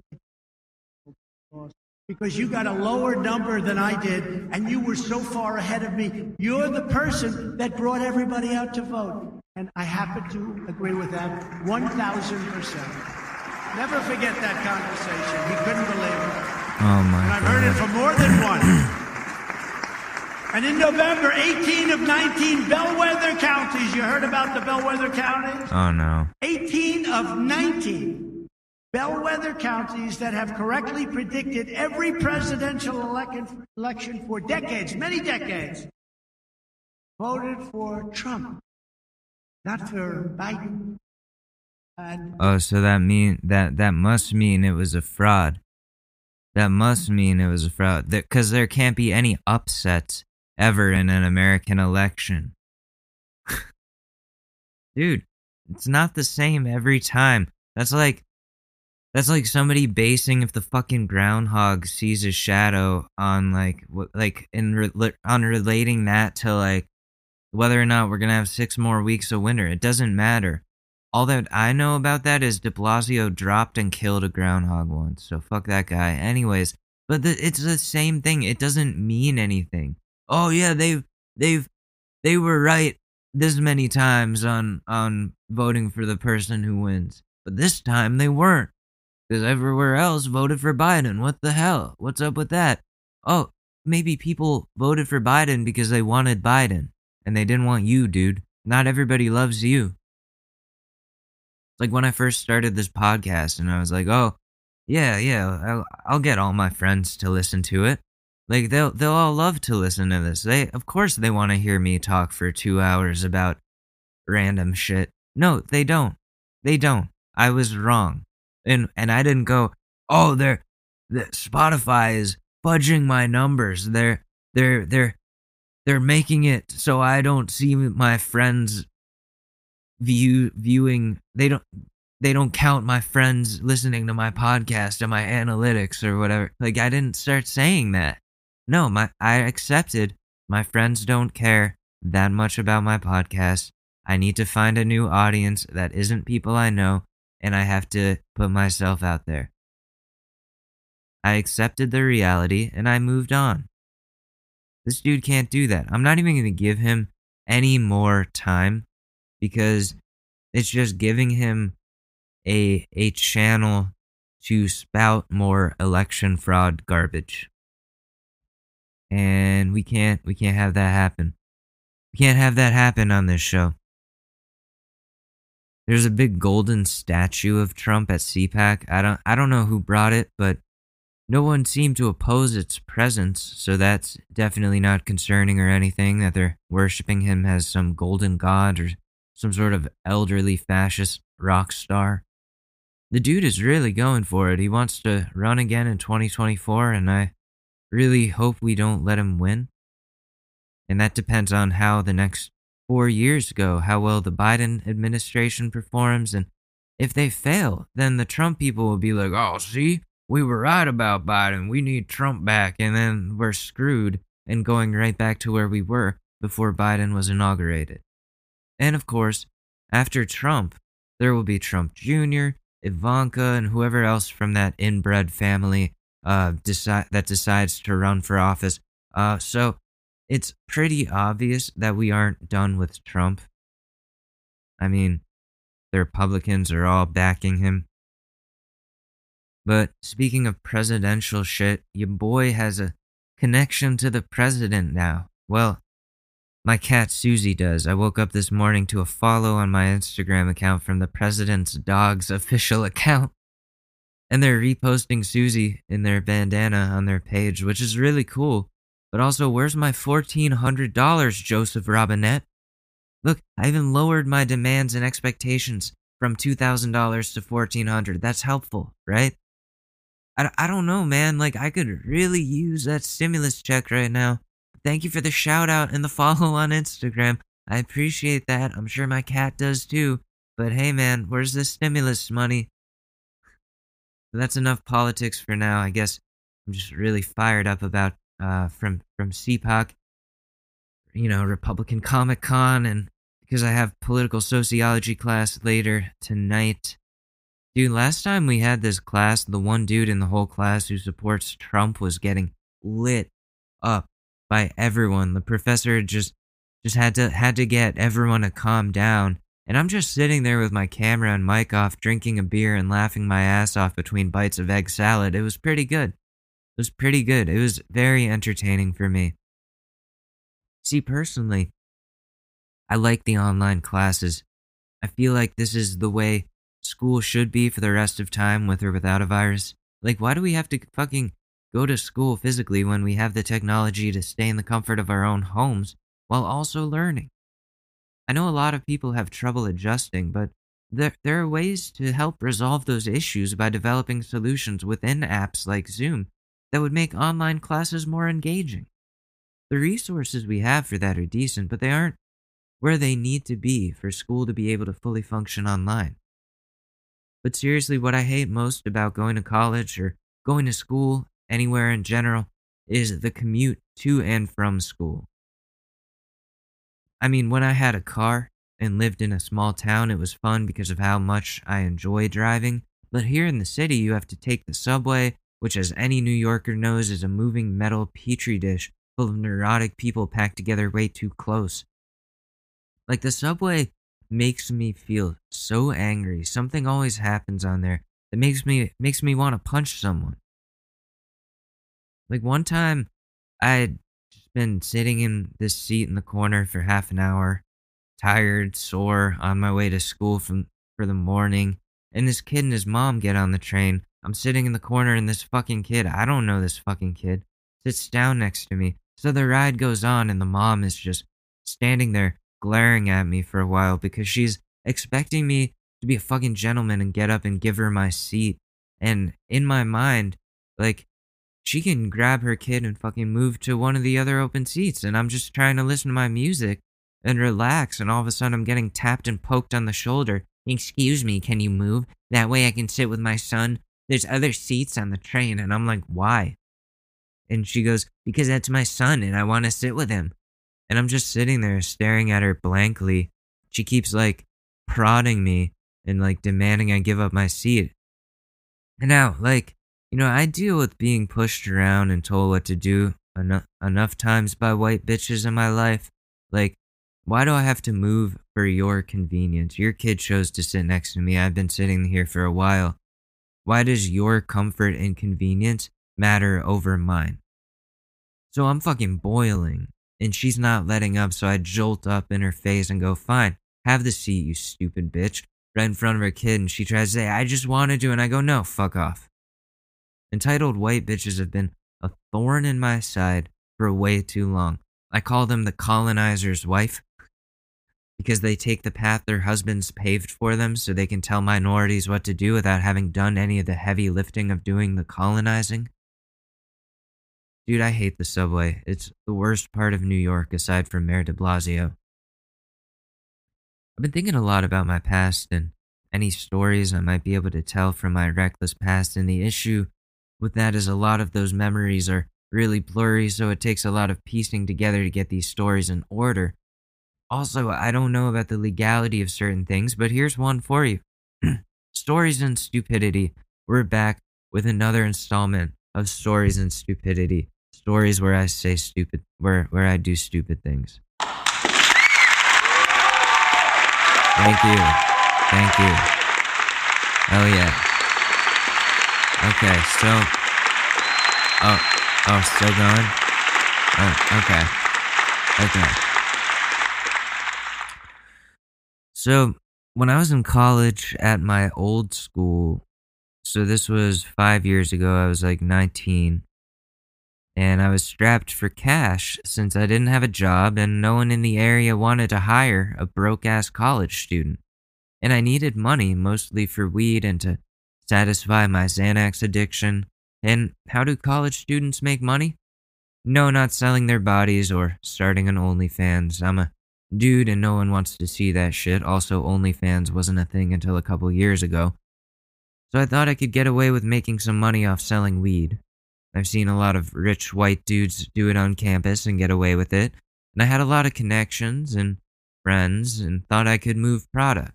because you got a lower number than I did, and you were so far ahead of me. You're the person that brought everybody out to vote. And I happen to agree with that 1,000%. Never forget that conversation. He couldn't believe it. Oh my And I've heard it god. from more than one. And in November, 18 of 19 bellwether counties, you heard about the bellwether counties? Oh no. 18 of 19 bellwether counties that have correctly predicted every presidential election, election for decades, many decades, voted for Trump, not for Biden. Oh, so that mean that that must mean it was a fraud. That must mean it was a fraud. Because there can't be any upsets ever in an American election. [LAUGHS] Dude, it's not the same every time. That's like that's like somebody basing if the fucking groundhog sees a shadow on like like in re- on relating that to like whether or not we're gonna have six more weeks of winter. It doesn't matter. All that I know about that is De Blasio dropped and killed a groundhog once, so fuck that guy. Anyways, but the, it's the same thing. It doesn't mean anything. Oh yeah, they've they've they were right this many times on on voting for the person who wins, but this time they weren't because everywhere else voted for Biden. What the hell? What's up with that? Oh, maybe people voted for Biden because they wanted Biden and they didn't want you, dude. Not everybody loves you. Like when I first started this podcast and I was like, "Oh, yeah, yeah, I'll, I'll get all my friends to listen to it. Like they'll they'll all love to listen to this. They of course they want to hear me talk for 2 hours about random shit. No, they don't. They don't. I was wrong. And and I didn't go, "Oh, they're the Spotify is fudging my numbers. They're they're they're they're making it so I don't see my friends view viewing they don't they don't count my friends listening to my podcast and my analytics or whatever. Like I didn't start saying that. No, my I accepted my friends don't care that much about my podcast. I need to find a new audience that isn't people I know and I have to put myself out there. I accepted the reality and I moved on. This dude can't do that. I'm not even going to give him any more time because it's just giving him a a channel to spout more election fraud garbage. And we can't we can't have that happen. We can't have that happen on this show. There's a big golden statue of Trump at CPAC. I don't I don't know who brought it, but no one seemed to oppose its presence, so that's definitely not concerning or anything that they're worshipping him as some golden god or some sort of elderly fascist rock star. The dude is really going for it. He wants to run again in 2024, and I really hope we don't let him win. And that depends on how the next four years go, how well the Biden administration performs, and if they fail, then the Trump people will be like, oh, see, we were right about Biden. We need Trump back. And then we're screwed and going right back to where we were before Biden was inaugurated. And of course, after Trump, there will be Trump Jr., Ivanka, and whoever else from that inbred family uh, that decides to run for office. Uh, so it's pretty obvious that we aren't done with Trump. I mean, the Republicans are all backing him. But speaking of presidential shit, your boy has a connection to the president now. Well, my cat Susie does. I woke up this morning to a follow on my Instagram account from the president's dog's [LAUGHS] official account. And they're reposting Susie in their bandana on their page, which is really cool. But also, where's my $1,400, Joseph Robinette? Look, I even lowered my demands and expectations from $2,000 to 1,400. That's helpful, right? I, I don't know, man. Like, I could really use that stimulus check right now. Thank you for the shout out and the follow on Instagram. I appreciate that. I'm sure my cat does too. But hey, man, where's the stimulus money? That's enough politics for now. I guess I'm just really fired up about uh, from from CPAC, you know, Republican Comic Con, and because I have political sociology class later tonight. Dude, last time we had this class, the one dude in the whole class who supports Trump was getting lit up by everyone. The professor just just had to had to get everyone to calm down. And I'm just sitting there with my camera and mic off, drinking a beer and laughing my ass off between bites of egg salad. It was pretty good. It was pretty good. It was very entertaining for me. See, personally, I like the online classes. I feel like this is the way school should be for the rest of time with or without a virus. Like, why do we have to fucking go to school physically when we have the technology to stay in the comfort of our own homes while also learning? I know a lot of people have trouble adjusting, but there, there are ways to help resolve those issues by developing solutions within apps like Zoom that would make online classes more engaging. The resources we have for that are decent, but they aren't where they need to be for school to be able to fully function online. But seriously, what I hate most about going to college or going to school anywhere in general is the commute to and from school. I mean, when I had a car and lived in a small town, it was fun because of how much I enjoy driving. But here in the city, you have to take the subway, which, as any New Yorker knows, is a moving metal petri dish full of neurotic people packed together way too close. Like, the subway makes me feel so angry. Something always happens on there that makes me makes me want to punch someone. Like one time I'd just been sitting in this seat in the corner for half an hour, tired, sore, on my way to school from for the morning, and this kid and his mom get on the train. I'm sitting in the corner and this fucking kid, I don't know this fucking kid, sits down next to me. So the ride goes on and the mom is just standing there glaring at me for a while because she's expecting me to be a fucking gentleman and get up and give her my seat. And in my mind, like, she can grab her kid and fucking move to one of the other open seats. And I'm just trying to listen to my music and relax. And all of a sudden, I'm getting tapped and poked on the shoulder. Excuse me, can you move? That way I can sit with my son. There's other seats on the train. And I'm like, why? And she goes, because that's my son and I want to sit with him. And I'm just sitting there staring at her blankly. She keeps like prodding me and like demanding I give up my seat. And now, like, you know, I deal with being pushed around and told what to do enough, enough times by white bitches in my life. Like, why do I have to move for your convenience? Your kid chose to sit next to me. I've been sitting here for a while. Why does your comfort and convenience matter over mine? So I'm fucking boiling, and she's not letting up, so I jolt up in her face and go, Fine, have the seat, you stupid bitch, right in front of her kid. And she tries to say, I just wanted to, and I go, No, fuck off. Entitled white bitches have been a thorn in my side for way too long. I call them the colonizer's wife because they take the path their husbands paved for them so they can tell minorities what to do without having done any of the heavy lifting of doing the colonizing. Dude, I hate the subway. It's the worst part of New York aside from Mayor de Blasio. I've been thinking a lot about my past and any stories I might be able to tell from my reckless past, and the issue with that is a lot of those memories are really blurry, so it takes a lot of piecing together to get these stories in order. Also, I don't know about the legality of certain things, but here's one for you [CLEARS THROAT] Stories and Stupidity. We're back with another installment of Stories and Stupidity. Stories where I say stupid, where, where I do stupid things. Thank you. Thank you. Oh, yeah. Okay, so. Oh, oh, still going? Oh, okay. Okay. So, when I was in college at my old school, so this was five years ago, I was like 19, and I was strapped for cash since I didn't have a job and no one in the area wanted to hire a broke ass college student. And I needed money mostly for weed and to satisfy my Xanax addiction. And how do college students make money? No, not selling their bodies or starting an OnlyFans. I'm a dude and no one wants to see that shit. Also, OnlyFans wasn't a thing until a couple years ago. So I thought I could get away with making some money off selling weed. I've seen a lot of rich white dudes do it on campus and get away with it. And I had a lot of connections and friends and thought I could move product.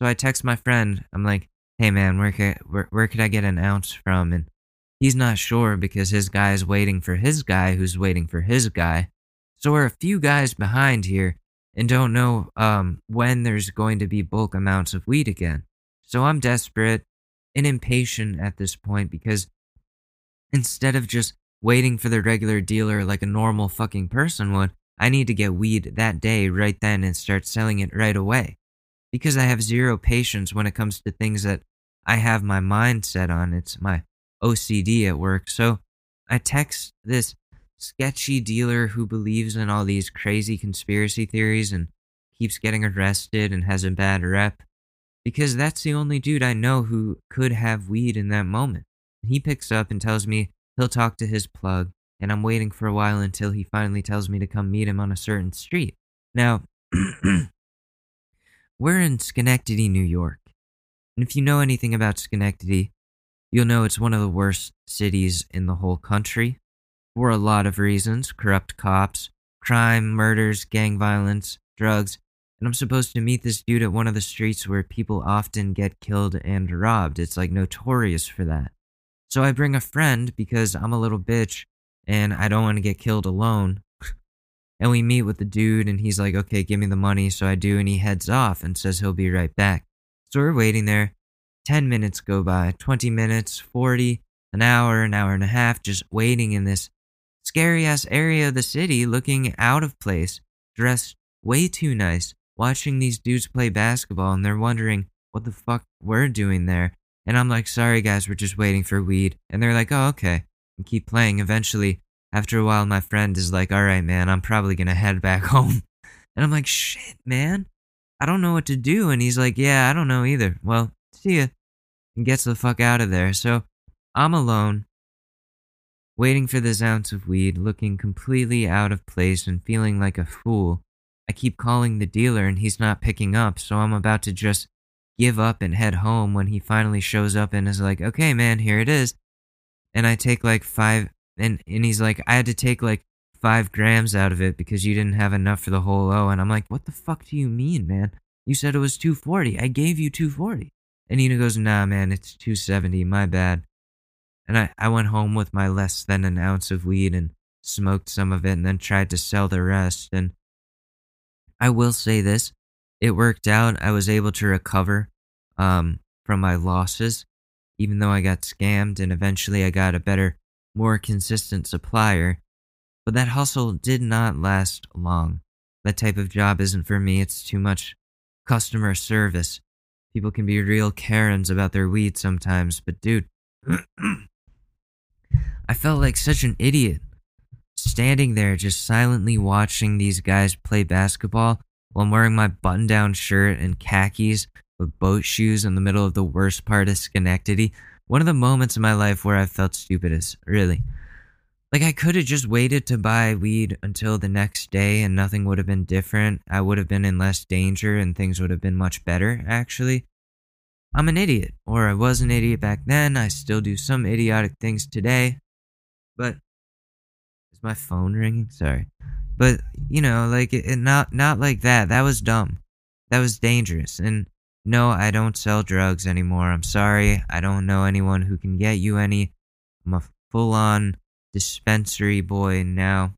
So I text my friend. I'm like, hey man, where could where, where could I get an ounce from? And he's not sure because his guy is waiting for his guy who's waiting for his guy. So we're a few guys behind here and don't know um, when there's going to be bulk amounts of weed again. So I'm desperate and impatient at this point because instead of just waiting for the regular dealer like a normal fucking person would, I need to get weed that day right then and start selling it right away because I have zero patience when it comes to things that I have my mind set on. It's my OCD at work. So I text this sketchy dealer who believes in all these crazy conspiracy theories and keeps getting arrested and has a bad rep because that's the only dude I know who could have weed in that moment. He picks up and tells me he'll talk to his plug, and I'm waiting for a while until he finally tells me to come meet him on a certain street. Now, [CLEARS THROAT] We're in Schenectady, New York. And if you know anything about Schenectady, you'll know it's one of the worst cities in the whole country for a lot of reasons corrupt cops, crime, murders, gang violence, drugs. And I'm supposed to meet this dude at one of the streets where people often get killed and robbed. It's like notorious for that. So I bring a friend because I'm a little bitch and I don't want to get killed alone. And we meet with the dude, and he's like, okay, give me the money. So I do, and he heads off and says he'll be right back. So we're waiting there. 10 minutes go by, 20 minutes, 40, an hour, an hour and a half, just waiting in this scary ass area of the city, looking out of place, dressed way too nice, watching these dudes play basketball, and they're wondering what the fuck we're doing there. And I'm like, sorry guys, we're just waiting for weed. And they're like, oh, okay. And keep playing. Eventually, after a while, my friend is like, all right, man, I'm probably going to head back [LAUGHS] home. And I'm like, shit, man, I don't know what to do. And he's like, yeah, I don't know either. Well, see ya. And gets the fuck out of there. So I'm alone. waiting for this ounce of weed, looking completely out of place and feeling like a fool. I keep calling the dealer and he's not picking up, so I'm about to just give up and head home when he finally shows up and is like, okay, man, here it is. And I take like five, and, and he's like, I had to take like five grams out of it because you didn't have enough for the whole O. And I'm like, what the fuck do you mean, man? You said it was 240. I gave you 240. And he goes, nah, man, it's 270. My bad. And I, I went home with my less than an ounce of weed and smoked some of it and then tried to sell the rest. And I will say this it worked out. I was able to recover um, from my losses, even though I got scammed, and eventually I got a better, more consistent supplier. But that hustle did not last long. That type of job isn't for me. It's too much customer service. People can be real Karens about their weed sometimes, but dude, [CLEARS THROAT] I felt like such an idiot standing there just silently watching these guys play basketball while I'm wearing my button down shirt and khakis with boat shoes in the middle of the worst part of Schenectady. One of the moments in my life where I felt stupidest, really. Like, I could have just waited to buy weed until the next day and nothing would have been different. I would have been in less danger and things would have been much better, actually. I'm an idiot, or I was an idiot back then. I still do some idiotic things today. But is my phone ringing? Sorry. But, you know, like it, it not not like that. That was dumb. That was dangerous. And no, I don't sell drugs anymore. I'm sorry. I don't know anyone who can get you any. I'm a full-on dispensary boy now.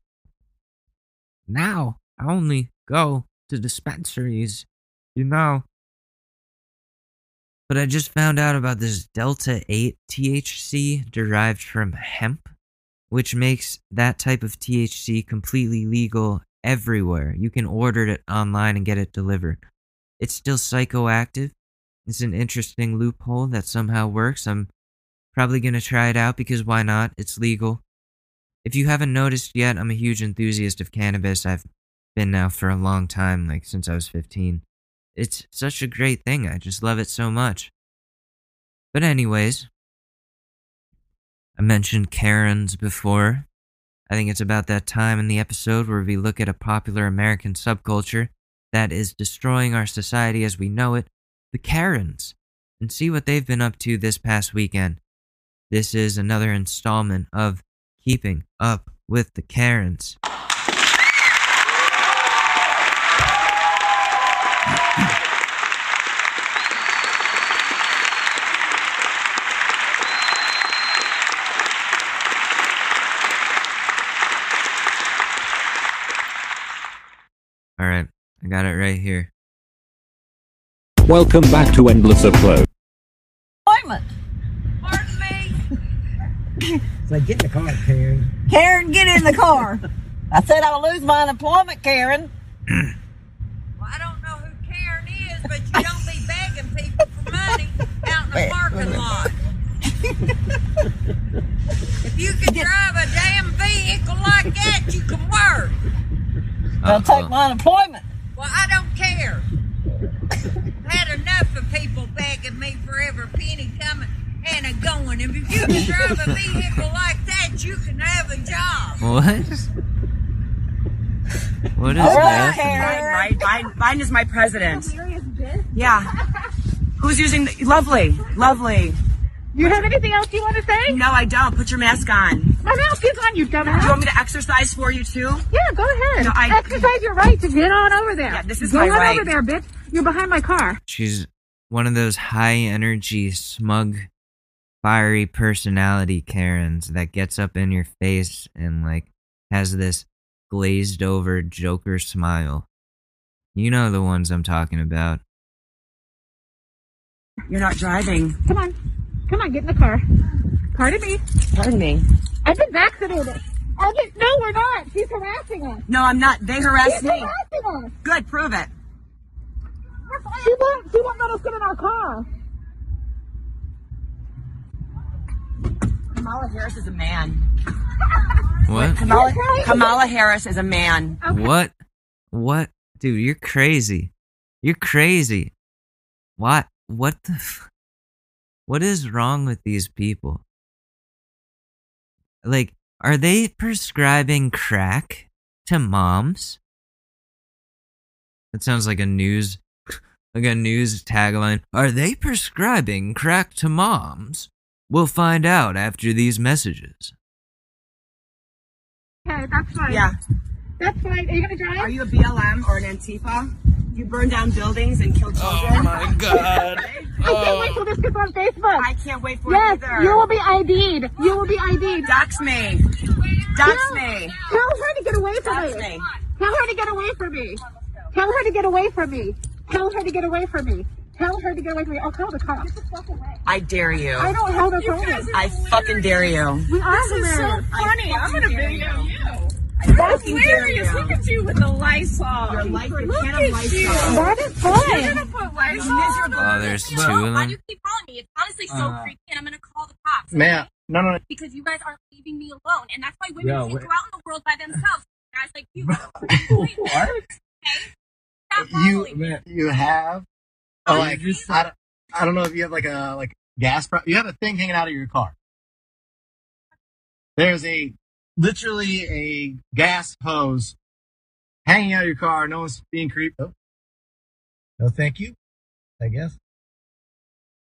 Now, I only go to dispensaries, you know. But I just found out about this Delta 8 THC derived from hemp, which makes that type of THC completely legal everywhere. You can order it online and get it delivered. It's still psychoactive. It's an interesting loophole that somehow works. I'm probably going to try it out because why not? It's legal. If you haven't noticed yet, I'm a huge enthusiast of cannabis. I've been now for a long time, like since I was 15. It's such a great thing. I just love it so much. But, anyways, I mentioned Karens before. I think it's about that time in the episode where we look at a popular American subculture that is destroying our society as we know it the Karens and see what they've been up to this past weekend. This is another installment of Keeping Up with the Karens. All right, I got it right here. Welcome back to Endless Upload. appointment. Pardon me? So get in the car, Karen. Karen, get in the car. I said I'll lose my unemployment, Karen. Well, I don't know who Karen is, but you don't be begging people for money out in the parking lot. if you can drive a damn vehicle like that, you can work. I'll Uh-oh. take my unemployment. Well, I don't care. I've [LAUGHS] had enough of people begging me for every penny coming and a going. If you can drive a vehicle like that, you can have a job. What? What is All right, that? Karen. Right, Biden, Biden is my president. Yeah. Who's using the, lovely, lovely. You have anything else you want to say? No, I don't. Put your mask on. My mask is on, you dumbass. Do you want me to exercise for you too? Yeah, go ahead. No, I- Exercise your right to get on over there. Yeah, this is go my on right. over there, bitch. You're behind my car. She's one of those high energy, smug, fiery personality Karens that gets up in your face and like has this glazed over Joker smile. You know the ones I'm talking about. You're not driving. Come on. Come on, get in the car. Pardon me. Pardon me. I've been vaccinated. Oh, I didn't, no, we're not. She's harassing us. No, I'm not. They harassed She's me. harassing us. Good, prove it. She won't, she won't let us get in our car. Kamala Harris is a man. [LAUGHS] What? Kamala, Kamala Harris is a man. What? What? Dude, you're crazy. You're crazy. What? What the? F- what is wrong with these people? Like, Are they prescribing crack to moms? That sounds like a news [LAUGHS] like a news tagline. Are they prescribing crack to moms? We'll find out after these messages. Okay, that's fine. Yeah. That's fine. Are you gonna drive? Are you a BLM or an Antifa? You burn down buildings and kill oh children? Oh my god. [LAUGHS] I can't wait till this gets on Facebook. I can't wait for yes, it either. you will be ID'd. You will be ID'd. Dox me. Dox Tell- me. Tell her to get away from Dox me. me. Tell her to get away from me. Tell her to get away from me. Tell her to get away from me. Tell her to get away from me. I'll call the cops. I dare you. I don't hold a phone. I fucking dare you. We are there. funny. I'm gonna video you. I That's fucking dare you. hilarious. Look at you with the Lysol. Your life, your Look can at of Lysol. That is fine. put Lysol. Oh, there's two of them. Why do them. you keep calling me? It's honestly so Uh, creepy, and I'm gonna call the cops. Man, okay? no, no, no. Because you guys aren't leaving me alone, and that's why women Yeah, can't wait. go out in the world by themselves. Guys like you. [LAUGHS] What? Okay? Stop You, following you have, oh, like, I, don't- I don't know if you have like a like gas. Pro- you have a thing hanging out of your car. There's a literally a gas hose hanging out of your car. No one's being creeped. Oh. No, thank you. I guess.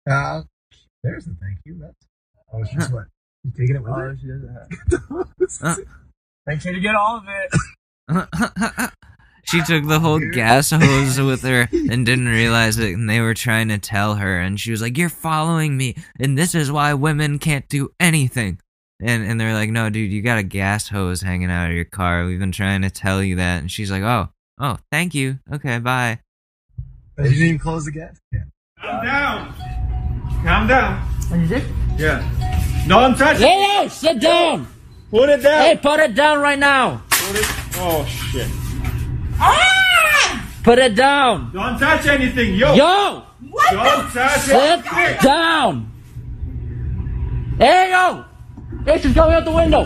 Uh, there's a thank you. That's. Oh, she's what? You taking it with her? she doesn't have. [LAUGHS] Make sure to get all of it. she took the whole gas hose with her [LAUGHS] and didn't realize it, and they were trying to tell her, and she was like, "You're following me, and this is why women can't do anything." And and they're like, "No, dude, you got a gas hose hanging out of your car. We've been trying to tell you that." And she's like, "Oh, oh, thank you. Okay, bye." You didn't even close the gas. Yeah. Calm down. Calm down. What is it? Yeah. Don't touch it. Hey, hey, sit down. Put it down. Hey, put it down right now. Put it. Oh shit. Ah! Put it down. Don't touch anything, yo. Yo, Don't touch it. sit it. down. Hey, yo. Hey, she's going out the window.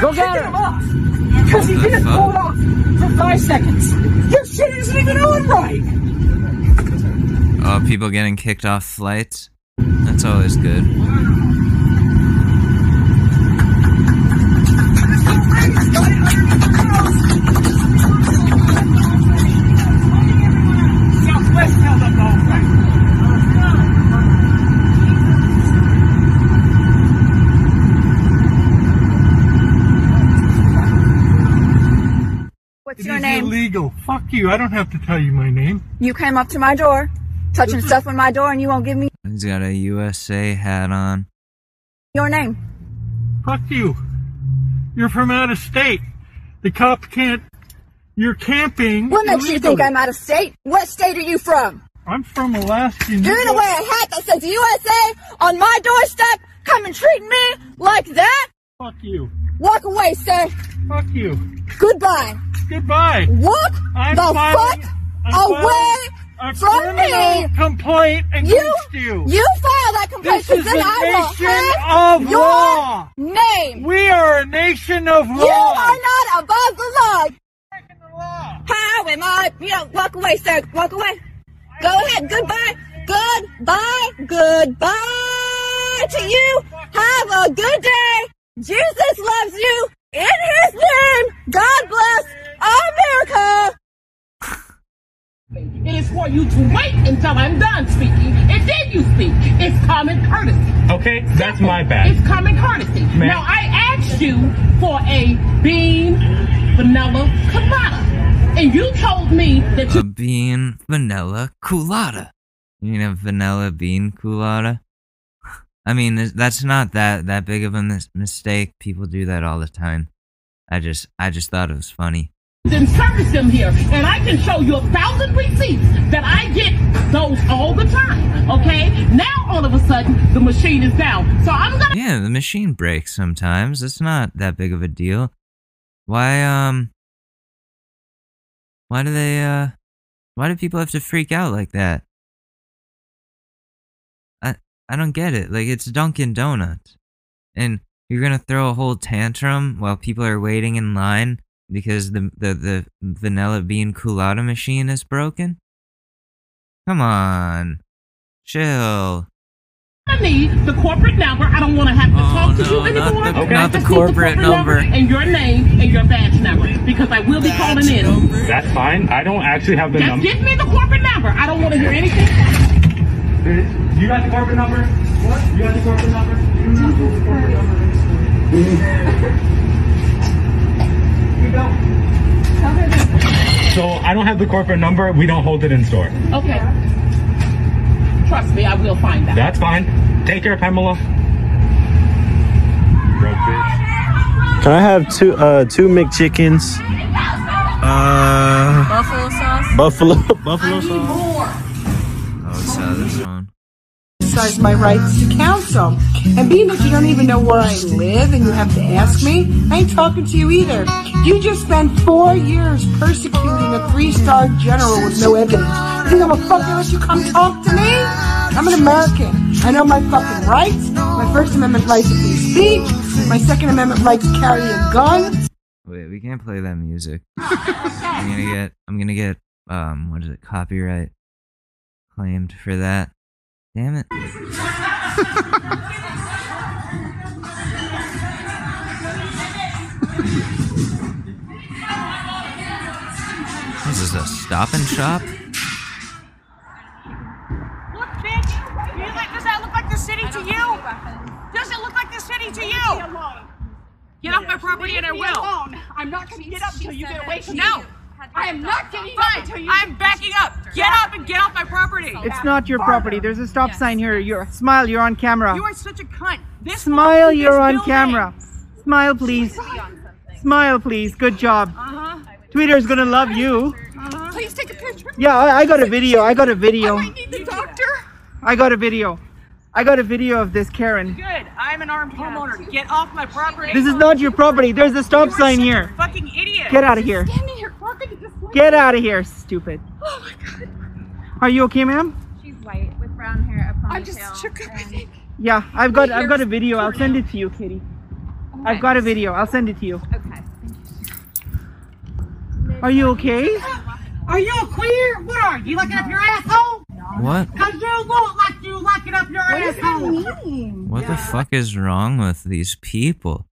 Go get her. Because he didn't fuck? pull it off for five seconds. Your shit isn't even on right. Oh, people getting kicked off flights. That's always good. What's your name? illegal. Fuck you. I don't have to tell you my name. You came up to my door, touching stuff on my door, and you won't give me He's got a USA hat on. your name. Fuck you. You're from out of state. The cops can't. You're camping. What makes you think I'm out of state? What state are you from? I'm from Alaska. You're gonna wear a hat that says USA on my doorstep? Come and treat me like that? Fuck you. Walk away, sir. Fuck you. Goodbye. Goodbye. Walk I'm the filing- fuck I'm away a from me. complaint You, against you. you file that complaint, This is then a I nation of law. name. We are a nation of law. You are not above the law. How am I? You know, walk away, sir. Walk away. Go ahead. Goodbye. Goodbye. Goodbye to you. Have a good day. Jesus loves you. In his name. God bless America. It is for you to wait until I'm done speaking, and then you speak. It's common courtesy. Okay, that's my bad. It's common courtesy. Ma'am. Now, I asked you for a bean vanilla colada, and you told me that you A you. bean vanilla colada. You mean a vanilla bean colada? I mean, that's not that that big of a mis- mistake. People do that all the time. I just I just thought it was funny. Then service them here, and I can show you a thousand receipts that I get those all the time. Okay? Now all of a sudden the machine is down, so I'm gonna. Yeah, the machine breaks sometimes. It's not that big of a deal. Why um why do they uh why do people have to freak out like that? I I don't get it. Like it's Dunkin' Donuts. And you're going to throw a whole tantrum while people are waiting in line because the the the vanilla bean colada machine is broken. Come on, chill. I need the corporate number. I don't want to have to oh, talk to Oh, no, you not anymore. the- I not the just need corporate number. and your name and your badge number because I will be calling in. That's fine. I don't actually have the Just number. give me the corporate number. I don't want to hear anything. You got the corporate number? What? You got the corporate number? You know the corporate number. So I don't have the corporate number. We don't hold it in store. Okay. Trust me, I will find that. That's fine. Take care, Pamela. Broke. Can I have two uh two McChickens? Uh Buffalo sauce. buffalo buffalo sauce. It's uh, this one. exercise my rights to counsel. And being that you don't even know where I live and you have to ask me, I ain't talking to you either. You just spent four years persecuting a three-star general with no evidence. You think I'm a fucking let you come talk to me? I'm an American. I know my fucking rights. My First Amendment right to free speech. My Second Amendment right to carry a gun. Wait, we can't play that music. [LAUGHS] I'm gonna get I'm gonna get um what is it copyright claimed for that. Damn it. Is [LAUGHS] this is a stop and shop? Look, bitch! Do you like, does that look like the city to you? Does it look like the city to you? Get off my property and I will. I'm not going to get up until you get away from me. No! I am not getting up until you. I'm backing up. Get up and get off my property. It's not your property. There's a stop sign here. You're smile. You're on camera. You are such a cunt. This Smile. this You're on building. camera. Smile, please. Smile, please. Good job. Uh-huh. Twitter's gonna love you. Uh-huh. Please take a picture. Yeah, I, I got a video. I got a video. I need the doctor. I got a video. I got a video of this Karen. Good. I'm an armed homeowner. Get off my property. This is not your property. There's a stop sign here. Fucking idiot. Get out of here. Standing here talking to this lady. Get out of here, stupid. [GASPS] Oh my god. Are you okay, ma'am? She's white with brown hair, a ponytail. I'm just shook up. I. Yeah, I've got I've got a video. I'll send it to you, Kitty. Oh I've got a video. I'll send it to you. Okay. Are you okay? Are you a queer? What are you? Looking up your asshole? What? Cause you look like you locking up your asshole. What the fuck is wrong with these people?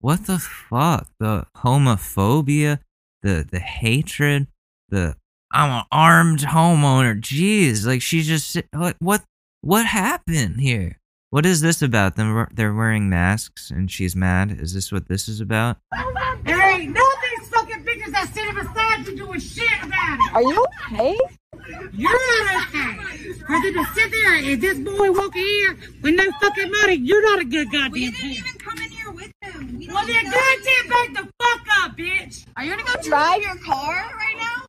What the fuck? The homophobia, the the hatred, the I'm an armed homeowner. Jeez, like she just si- what what what happened here? What is this about? Them they're wearing masks and she's mad. Is this what this is about? There ain't no these fucking bitches that sitting beside you doing shit about it. Are you okay? You're not okay. Cause if you sit there and this boy walking here with no fucking money, you're not a good goddamn We didn't even come in here with him. Well then goddamn back the fuck up, bitch. Are you gonna go drive your car right now?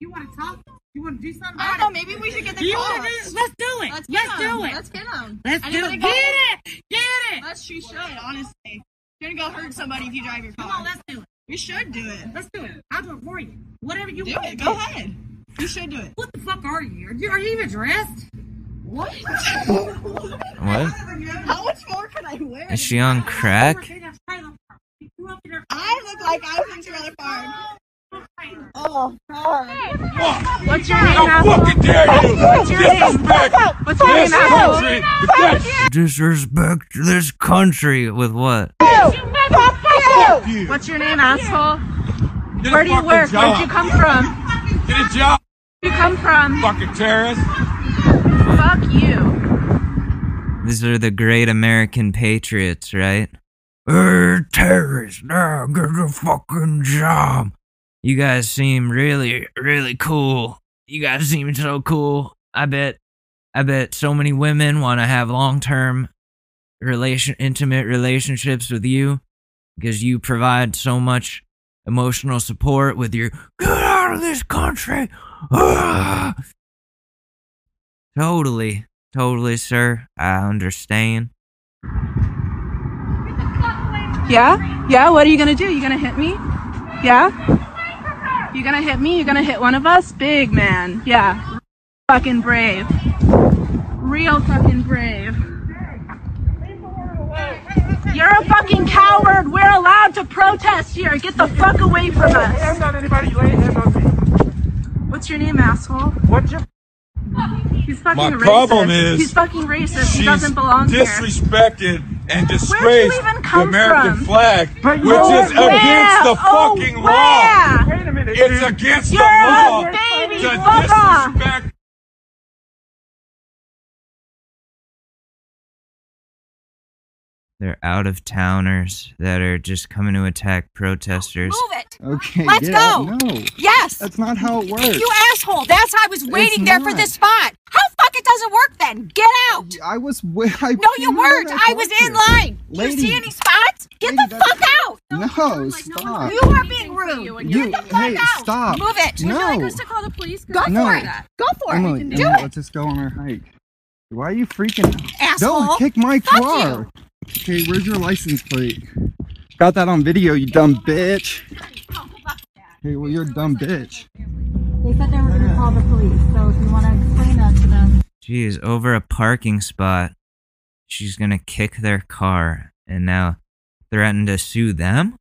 You wanna talk? You wanna do something I don't know. Maybe we should get the You car. do Let's do it. Let's, Let's do it. Let's get them. Let's do it. Get it. Get it. Let's. She should honestly. You're gonna go hurt somebody if you drive your car. Come on, let's do it. We should do it. Let's do it. I'll do it for you. Whatever you Do want. it. Go ahead. You should do it. What the fuck are you? Are you, are you even dressed? What? What? How much more can I wear? Is she on crack? I look like I was in trailer park. Oh, God. What's your How fucking dare you? What's your name? What's your name, asshole? Disrespect this country with what? What's your name, asshole? Where do you work? Where'd you come from? Get a job. Where'd you come from? Fucking terrorist. Fuck you. These are the great American patriots, right? Er, terrorists, now get a fucking job. You guys seem really, really cool. You guys seem so cool. I bet, I bet so many women want to have long-term relation, intimate relationships with you because you provide so much emotional support with your "get out of this country." Ah! Totally, totally, sir. I understand. Yeah? Yeah? What are you gonna do? You gonna hit me? Yeah? You gonna hit me? You gonna hit one of us? Big man. Yeah. Fucking brave. Real fucking brave. You're a fucking coward. We're allowed to protest here. Get the fuck away from us. hands on anybody, lay hands on me. What's your name, asshole? What's your He's fucking My racist. problem is he's fucking racist. He She's doesn't belong here. disrespected and Where'd you disgraced even the American from? flag, But which is where? against the Oh, fucking where? law. Wait a minute. It's against You're the a law baby to disrespect. They're out of towners that are just coming to attack protesters. Move it. Okay, Let's get go. out. No. Yes. That's not how it works. You asshole. That's how I was waiting there for this spot. How fuck it doesn't work then? Get out. I was wi- [LAUGHS] I No, you weren't. that I was in part line. Do you see any spots? Get the fuck out. [LAUGHS] No, stop. You are being rude. You, Get the fuck hey, out. stop. Move it. No. call the police? Go No. for it. Go for Emily, it. Do Emily, it. let's just go on our hike. Why are you freaking Asshole. Don't kick my Fuck car. Okay, where's your license plate? Got that on video, you dumb bitch. Hey, well, you're a dumb bitch. They said they were going to call the police, so if you want to explain that to them. Geez, over a parking spot, she's gonna kick their car and now threaten to sue them?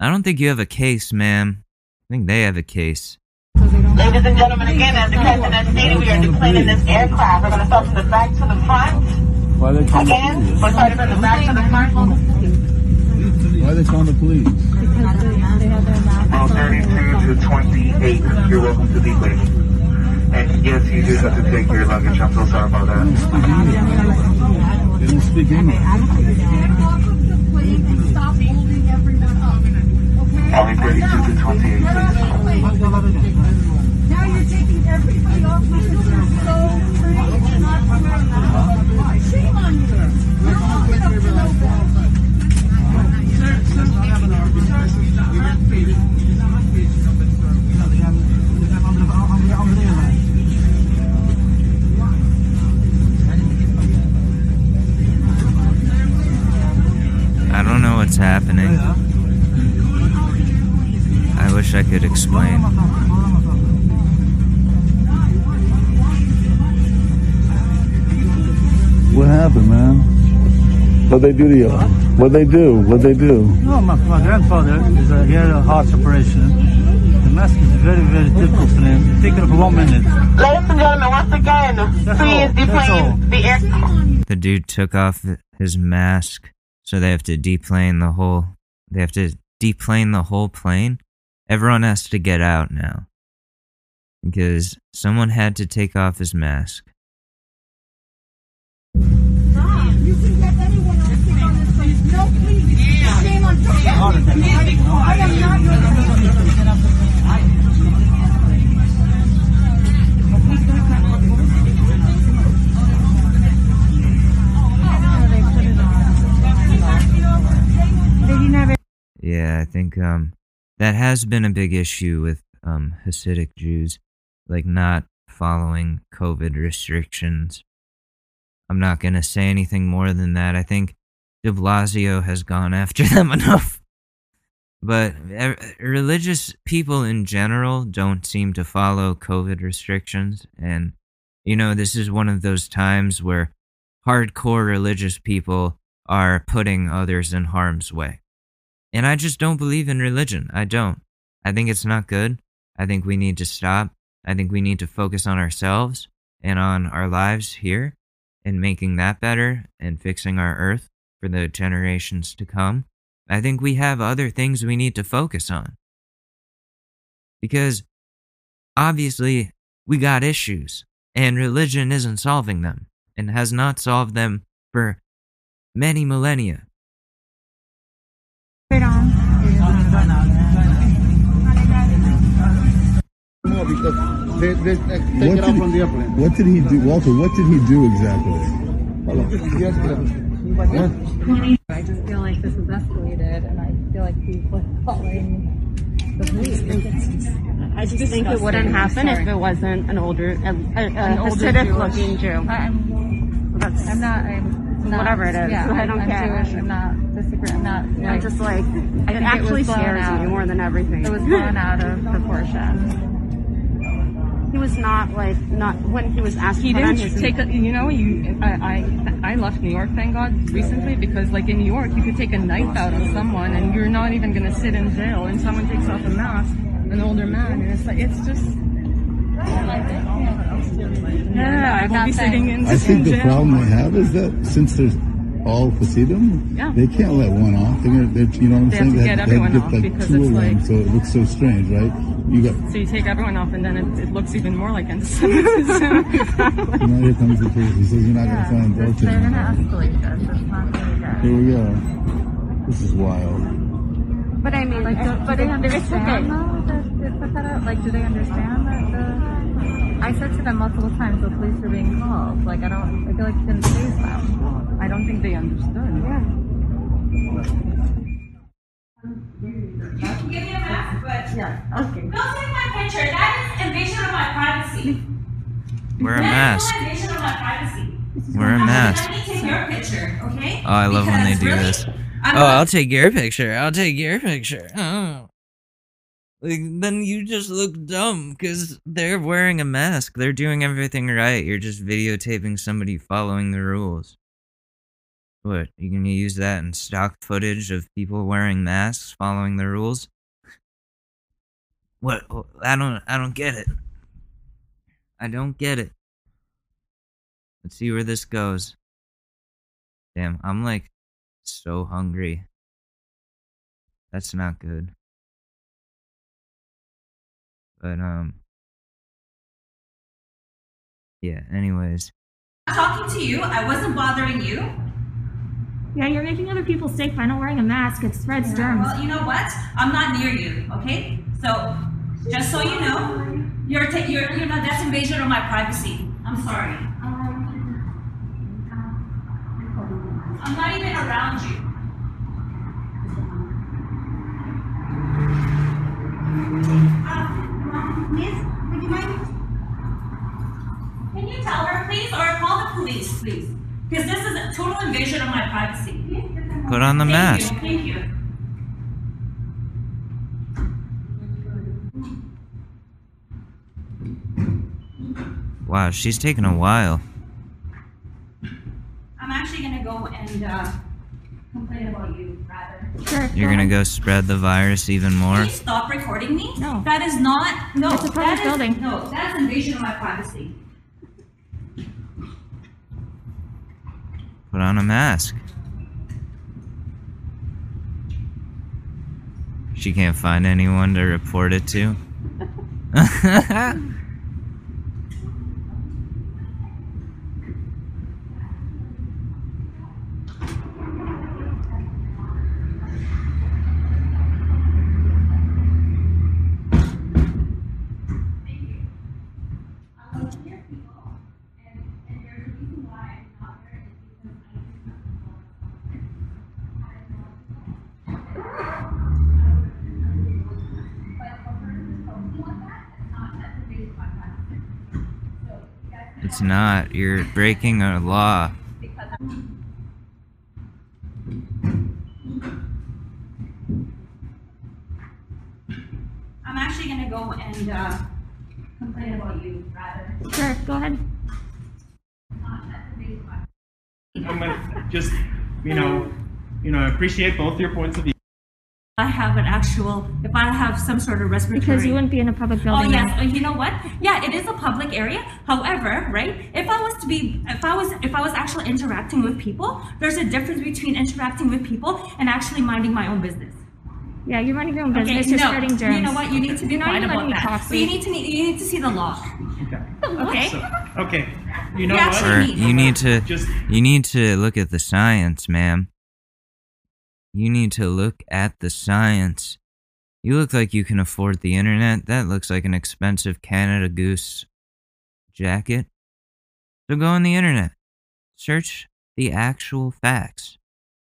I don't think you have a case, ma'am. I think they have a case. Ladies and gentlemen, again, as the captain has stated, we are declaring this aircraft. We're going to start from the back to the front. Why are they Again, we're starting from the back to the front. Why they calling the police? Row 32 to 28. You're welcome to be late. And yes, you do have to take your luggage. I'm so sorry about that. They don't speak English. Only 32 to 28, please. Now you're taking everybody what's happening. I wish I could explain. What happened, man? What they do to you? What they do? What they do? No, my, my grandfather is a, he had a heart operation. The mask is very, very difficult for him. It took it for one minute. Ladies and gentlemen, once again, please That's all. deplane the aircraft. The dude took off his mask, so they have to deplane the whole. They have to deplane the whole plane. Everyone has to get out now because someone had to take off his mask. You can get anyone else sick on this place. No, please. Shame on Yeah, I think um that has been a big issue with um Hasidic Jews, like not following COVID restrictions. I'm not gonna say anything more than that. I think De Blasio has gone [LAUGHS] after them enough. But religious people in general don't seem to follow COVID restrictions, and you know this is one of those times where hardcore religious people are putting others in harm's way. And I just don't believe in religion. I don't. I think it's not good. I think we need to stop. I think we need to focus on ourselves and on our lives here and making that better and fixing our earth for the generations to come. I think we have other things we need to focus on. Because obviously we got issues and religion isn't solving them and has not solved them for many millennia. What did, what did he do, Walter? What did he do exactly? I just feel like this has escalated, and I feel like people are calling the police. I just think it wouldn't happen if it wasn't an older, a, a, An a older Hasidic Jewish- looking Jew. I'm, That's, I'm not. I'm not, Whatever it is, Yeah, I don't I'm care. Jewish. I'm not disagreeing. I'm not. I'm just like, I it actually was scares out. me more than everything. It was blown out of [LAUGHS] proportion. He was not like not when he was asked He put didn't his take a, you know, you, I, I, I left New York, thank God, recently, because like in New York, you could take a knife out on someone and you're not even gonna sit in jail and someone takes off a mask, an older man, and it's like, it's just, yeah, I won't be sitting in, I think in the jail. problem they have is that since there's all Hasidim, Yeah. they can't let one off. They're gonna, they're, you know what I'm They have saying? to get they everyone get off like because two it's of them, like- so it looks so strange, right? You got So you take everyone off and then it, it looks even more like anti-Semitism. [LAUGHS] now here comes the case. He says you're not gonna find both of They're gonna escalate this. It's not gonna. Here we go. This is wild. But I mean, like, do, but they understand though that they put that out. Like, do they understand that the? I said to them multiple times, the police are being called. Like, I don't. I feel like you didn't say that. I don't think they understood. Yeah. Give me a mask, but Yeah. Okay. don't take my picture. That is invasion of my privacy. Wear a That is mask. still invasion of my privacy. Wear a mask. Let me take your picture, okay? Oh, I love when they do really, this. I'm Oh, not- I'll take your picture. I'll take your picture. Oh. Like, then you just look dumb because they're wearing a mask. They're doing everything right. You're just videotaping somebody following the rules. What? You gonna use that in stock footage of people wearing masks following the rules? What? I don't. I don't get it. I don't get it. Let's see where this goes. Damn, I'm like so hungry. That's not good. But um Yeah, anyways. I'm talking to you. I wasn't bothering you. Yeah, you're making other people sick by not wearing a mask. It spreads germs. Well, you know what? I'm not near you, okay? So, just so you know, you're, ta- you're you know, that's invasion of my privacy. I'm sorry. I'm not even around you. Uh, Miss, would you mind? Can you tell her, please, or call the police, please? Because this is a total invasion of my privacy. Put on the Thank mask. you, Thank you. Wow, she's taking a while. I'm actually gonna go and uh, complain about you, rather. Sure. You're gonna go spread the virus even more? Can you stop recording me? No. That is not. No. It's a public that is- building. No, that's invasion of my privacy. Put on a mask. She can't find anyone to report it to. [LAUGHS] [LAUGHS] It's not. You're breaking a law. I'm actually gonna go and uh, complain about you, rather. Sure, go ahead. I'm gonna just, you know, you know, I appreciate both your points of view. I have an actual. If I have some sort of respiratory. Because you wouldn't be in a public oh, building. Oh yes, then. you know what? Yeah, it is a public area. However, right? If I was to be, if I was, if I was actually interacting with people, there's a difference between interacting with people and actually minding my own business. Yeah, you're running your own Okay, business. You're no, spreading germs. You know what? You need to be You're not quiet even about letting me that. talk, But you need to need, you need to see the law. Okay. So, okay. You know We what? Or you need to Just you need to look at the science, ma'am. You need to look at the science. You look like you can afford the internet. That looks like an expensive Canada Goose jacket. So go on the internet. Search the actual facts.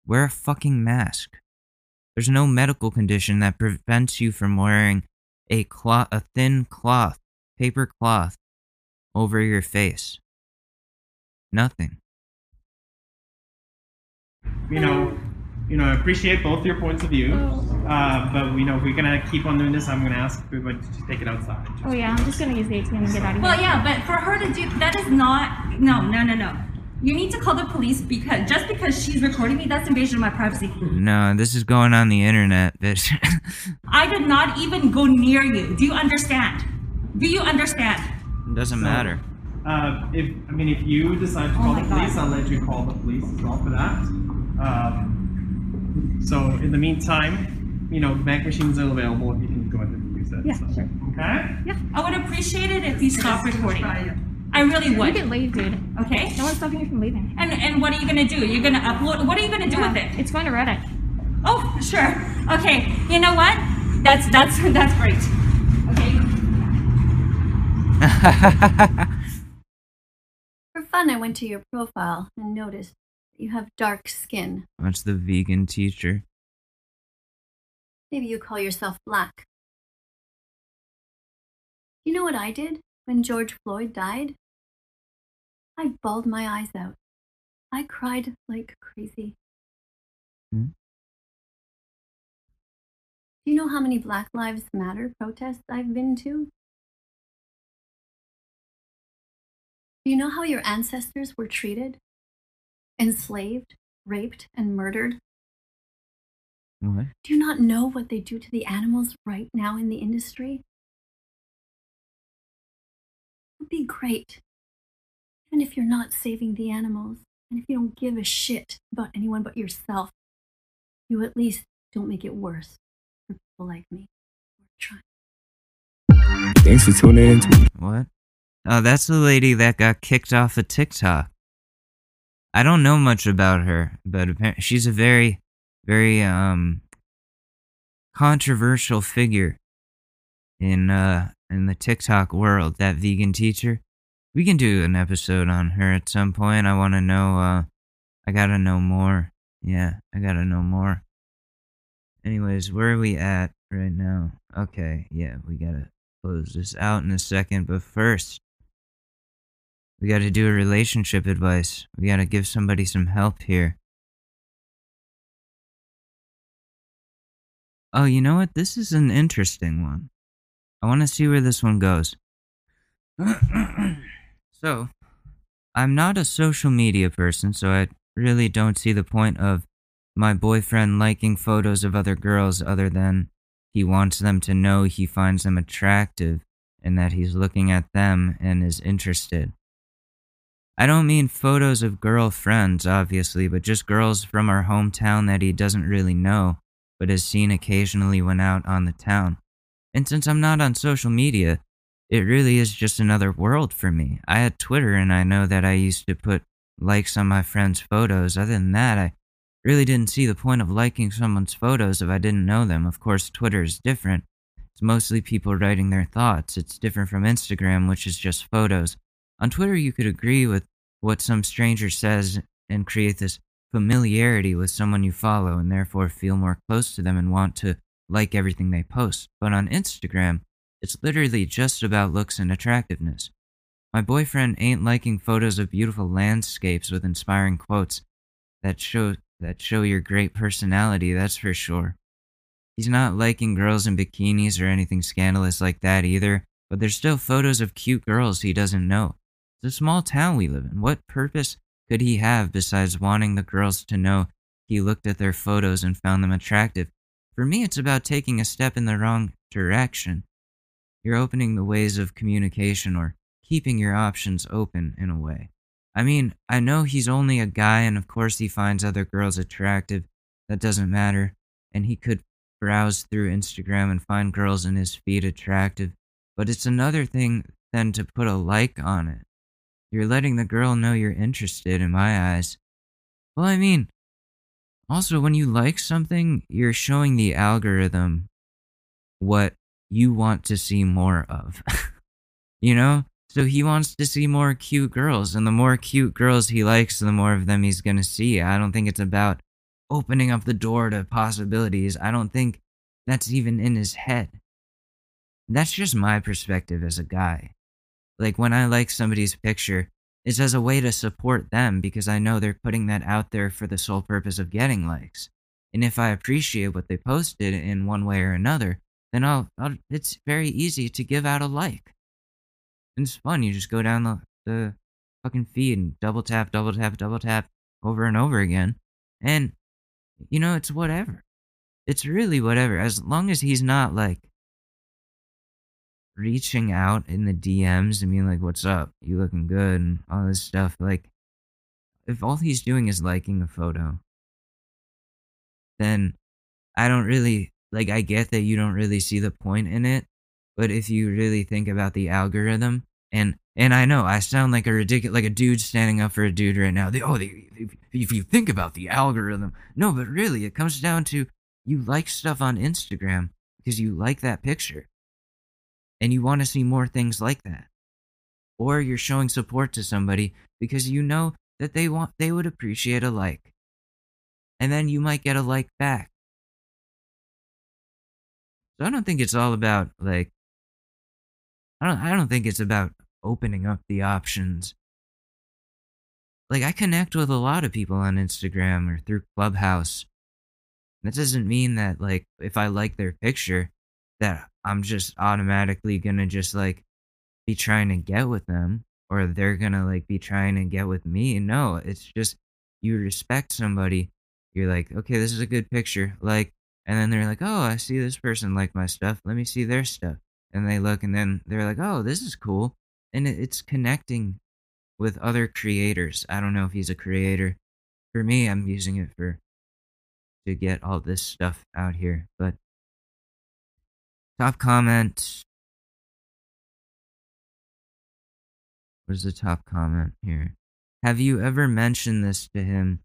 Wear a fucking mask. There's no medical condition that prevents you from wearing a cloth, a thin cloth, paper cloth over your face. Nothing. you know, you know, I appreciate both your points of view, uh, but you know, if we're gonna keep on doing this, I'm gonna ask everybody to take it outside. Oh yeah, I'm just gonna use the ATM and get out of here. Well, yeah, but for her to do that is not no, no, no, no. You need to call the police because just because she's recording me, that's invasion of my privacy. No, this is going on the internet, bitch. [LAUGHS] I did not even go near you. Do you understand? Do you understand? It doesn't So, matter. Uh, if I mean, if you decide to Oh call my the police, God. I'll let you call the police as well for that. Um, so in the meantime, you know, bank machines are available. You can go ahead and use that. Yeah, so. sure. Okay. Yeah, I would appreciate it if you stop recording. I really would. You can leave, dude. Okay. No one's stopping you from leaving. And and what are you gonna do? You're gonna upload. What are you gonna do Yeah, with it? It's going to Reddit. Oh, sure. Okay. You know what? That's that's that's great. Okay. [LAUGHS] For fun, I went to your profile and noticed that you have dark skin. That's the vegan teacher. Maybe you call yourself black. You know what I did when George Floyd died? I bawled my eyes out. I cried like crazy. Hmm? Do you know how many Black Lives Matter protests I've been to? Do you know how your ancestors were treated? Enslaved, raped, and murdered? What? Do you not know what they do to the animals right now in the industry? It would be great, even if you're not saving the animals, and if you don't give a shit about anyone but yourself, you at least don't make it worse for people like me. Thanks for tuning in. To- what? Oh, that's the lady that got kicked off of TikTok. I don't know much about her, but she's a very, very um controversial figure in uh in the TikTok world. That vegan teacher. We can do an episode on her at some point. I want to know. uh I gotta know more. Yeah, I gotta know more. Anyways, where are we at right now? Okay, yeah, we gotta close this out in a second, but first, we gotta do a relationship advice. We gotta give somebody some help here. Oh, you know what? This is an interesting one. I wanna see where this one goes. [CLEARS THROAT] so, I'm not a social media person, so I really don't see the point of my boyfriend liking photos of other girls other than he wants them to know he finds them attractive and that he's looking at them and is interested. I don't mean photos of girlfriends, obviously, but just girls from our hometown that he doesn't really know, but has seen occasionally when out on the town. And since I'm not on social media, it really is just another world for me. I had Twitter and I know that I used to put likes on my friends' photos. Other than that, I really didn't see the point of liking someone's photos if I didn't know them. Of course, Twitter is different. It's mostly people writing their thoughts. It's different from Instagram, which is just photos. On Twitter, you could agree with what some stranger says and create this familiarity with someone you follow and therefore feel more close to them and want to like everything they post. But on Instagram, it's literally just about looks and attractiveness. My boyfriend ain't liking photos of beautiful landscapes with inspiring quotes that show that show your great personality, that's for sure. He's not liking girls in bikinis or anything scandalous like that either, but there's still photos of cute girls he doesn't know. It's a small town we live in. What purpose could he have besides wanting the girls to know he looked at their photos and found them attractive? For me, it's about taking a step in the wrong direction. You're opening the ways of communication or keeping your options open in a way. I mean, I know he's only a guy, and of course he finds other girls attractive. That doesn't matter. And he could browse through Instagram and find girls in his feed attractive. But it's another thing than to put a like on it. You're letting the girl know you're interested, in my eyes. Well, I mean, also, when you like something, you're showing the algorithm what you want to see more of. [LAUGHS] you know? So he wants to see more cute girls, and the more cute girls he likes, the more of them he's gonna see. I don't think it's about opening up the door to possibilities. I don't think that's even in his head. That's just my perspective as a guy. Like when I like somebody's picture, it's as a way to support them because I know they're putting that out there for the sole purpose of getting likes. And if I appreciate what they posted in one way or another, then I'll, I'll it's very easy to give out a like. And it's fun. You just go down the, the fucking feed and double tap, double tap, double tap over and over again. And, you know, it's whatever. It's really whatever. As long as he's not like reaching out in the DMs and being like, what's up? You looking good? And all this stuff. Like, if all he's doing is liking a photo, then I don't really like I get that you don't really see the point in it, but if you really think about the algorithm and and I know I sound like a ridiculous like a dude standing up for a dude right now. The, oh, the, if you think about the algorithm, no, but really it comes down to you like stuff on Instagram because you like that picture and you want to see more things like that. Or you're showing support to somebody because you know that they want they would appreciate a like. And then you might get a like back. So I don't think it's all about like I don't I don't think it's about opening up the options. Like I connect with a lot of people on Instagram or through Clubhouse. That doesn't mean that like if I like their picture that I'm just automatically to just like be trying to get with them or they're to like be trying to get with me. No, it's just you respect somebody. You're like, "Okay, this is a good picture." Like and then they're like, "Oh, I see this person like my stuff. Let me see their stuff." And they look, and then they're like, "Oh, this is cool," and it's connecting with other creators. I don't know if he's a creator. For me, I'm using it for to get all this stuff out here. But top comment. Where's the top comment here? Have you ever mentioned this to him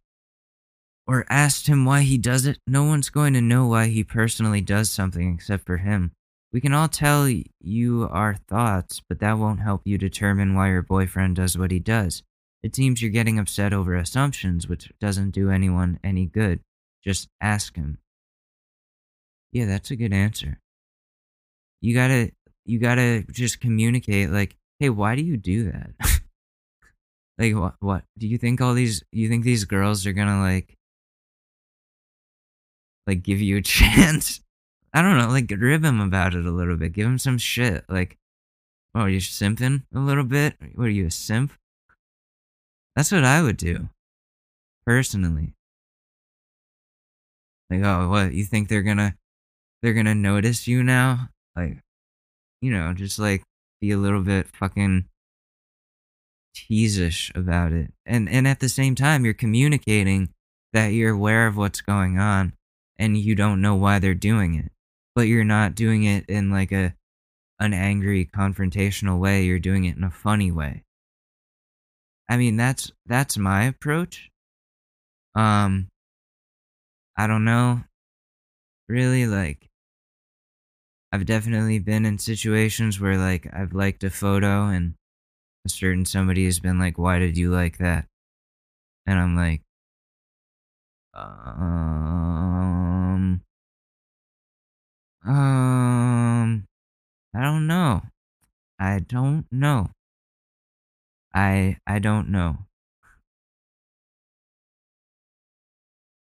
or asked him why he does it, no one's going to know why he personally does something except for him. We can all tell you our thoughts, but that won't help you determine why your boyfriend does what he does. It seems you're getting upset over assumptions, which doesn't do anyone any good. Just ask him. Yeah, that's a good answer. You gotta, you gotta just communicate, like, hey, why do you do that? [LAUGHS] like, what, what? Do you think all these, you think these girls are gonna, like, like give you a [LAUGHS] chance. I don't know, like rib him about it a little bit. Give him some shit. Like, oh, you're simping a little bit? What are you, a simp? That's what I would do. Personally. Like, oh, what, you think they're gonna they're gonna notice you now? Like you know, just like be a little bit fucking teasish about it. And and at the same time you're communicating that you're aware of what's going on and you don't know why they're doing it. But you're not doing it in like a an angry confrontational way, you're doing it in a funny way. I mean, that's that's my approach. Um I don't know. Really like I've definitely been in situations where like I've liked a photo and a certain somebody has been like, "Why did you like that?" And I'm like, um, um, I don't know. I don't know. I I don't know.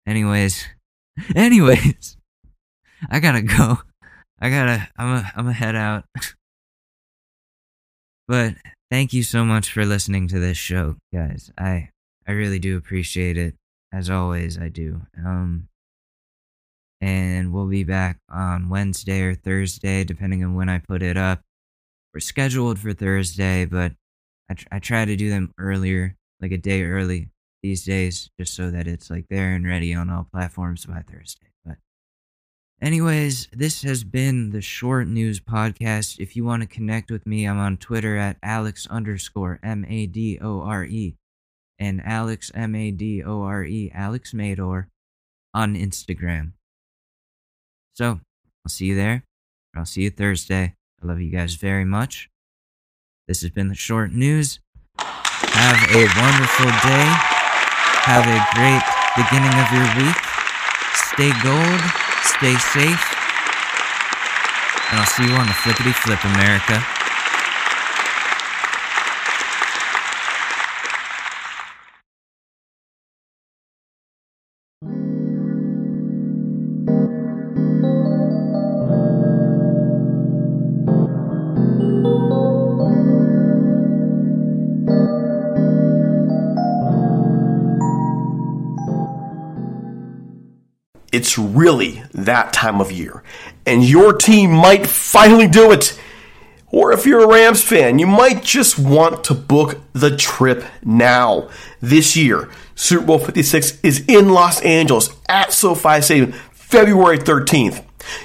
Anyways, [LAUGHS] anyways, I gotta go. I gotta. I'm a. I'm a head out. [LAUGHS] but thank you so much for listening to this show, guys. I I really do appreciate it. As always, I do. Um, and we'll be back on Wednesday or Thursday, depending on when I put it up. We're scheduled for Thursday, but I, tr- I try to do them earlier, like a day early these days, just so that it's like there and ready on all platforms by Thursday. Anyways, this has been the Short News Podcast. If you want to connect with me, I'm on Twitter at Alex underscore M A D O R E and Alex M A D O R E Alex Mador on Instagram. So I'll see you there. I'll see you Thursday. I love you guys very much. This has been the short news. Have a wonderful day. Have a great beginning of your week. Stay gold. Stay safe. And I'll see you on the flippity flip, America. It's really that time of year, and your team might finally do it. Or if you're a Rams fan, you might just want to book the trip now. This year, Super Bowl 56 is in Los Angeles at SoFi Stadium, February 13th.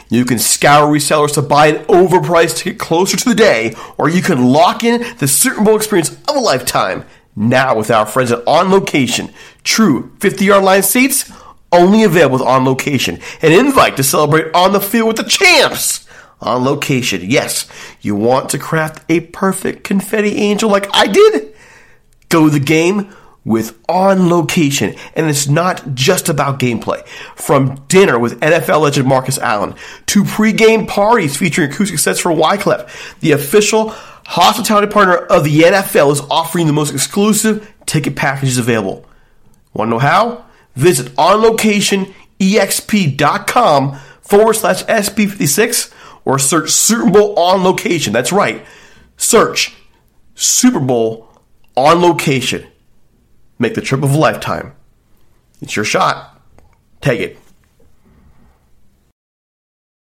You can scour resellers to buy an overpriced ticket closer to the day, or you can lock in the Super Bowl experience of a lifetime now with our friends at On Location. True 50 yard line seats only available with On Location. An invite to celebrate on the field with the champs. On location. Yes, you want to craft a perfect confetti angel like I did? Go the game with On Location. And it's not just about gameplay. From dinner with NFL legend Marcus Allen to pregame parties featuring acoustic sets for Wyclef, the official hospitality partner of the NFL is offering the most exclusive ticket packages available. Want to know how? Visit onlocationexp.com forward slash SB56 or search Super Bowl on location. That's right. Search Super Bowl on location. Make the trip of a lifetime. It's your shot. Take it.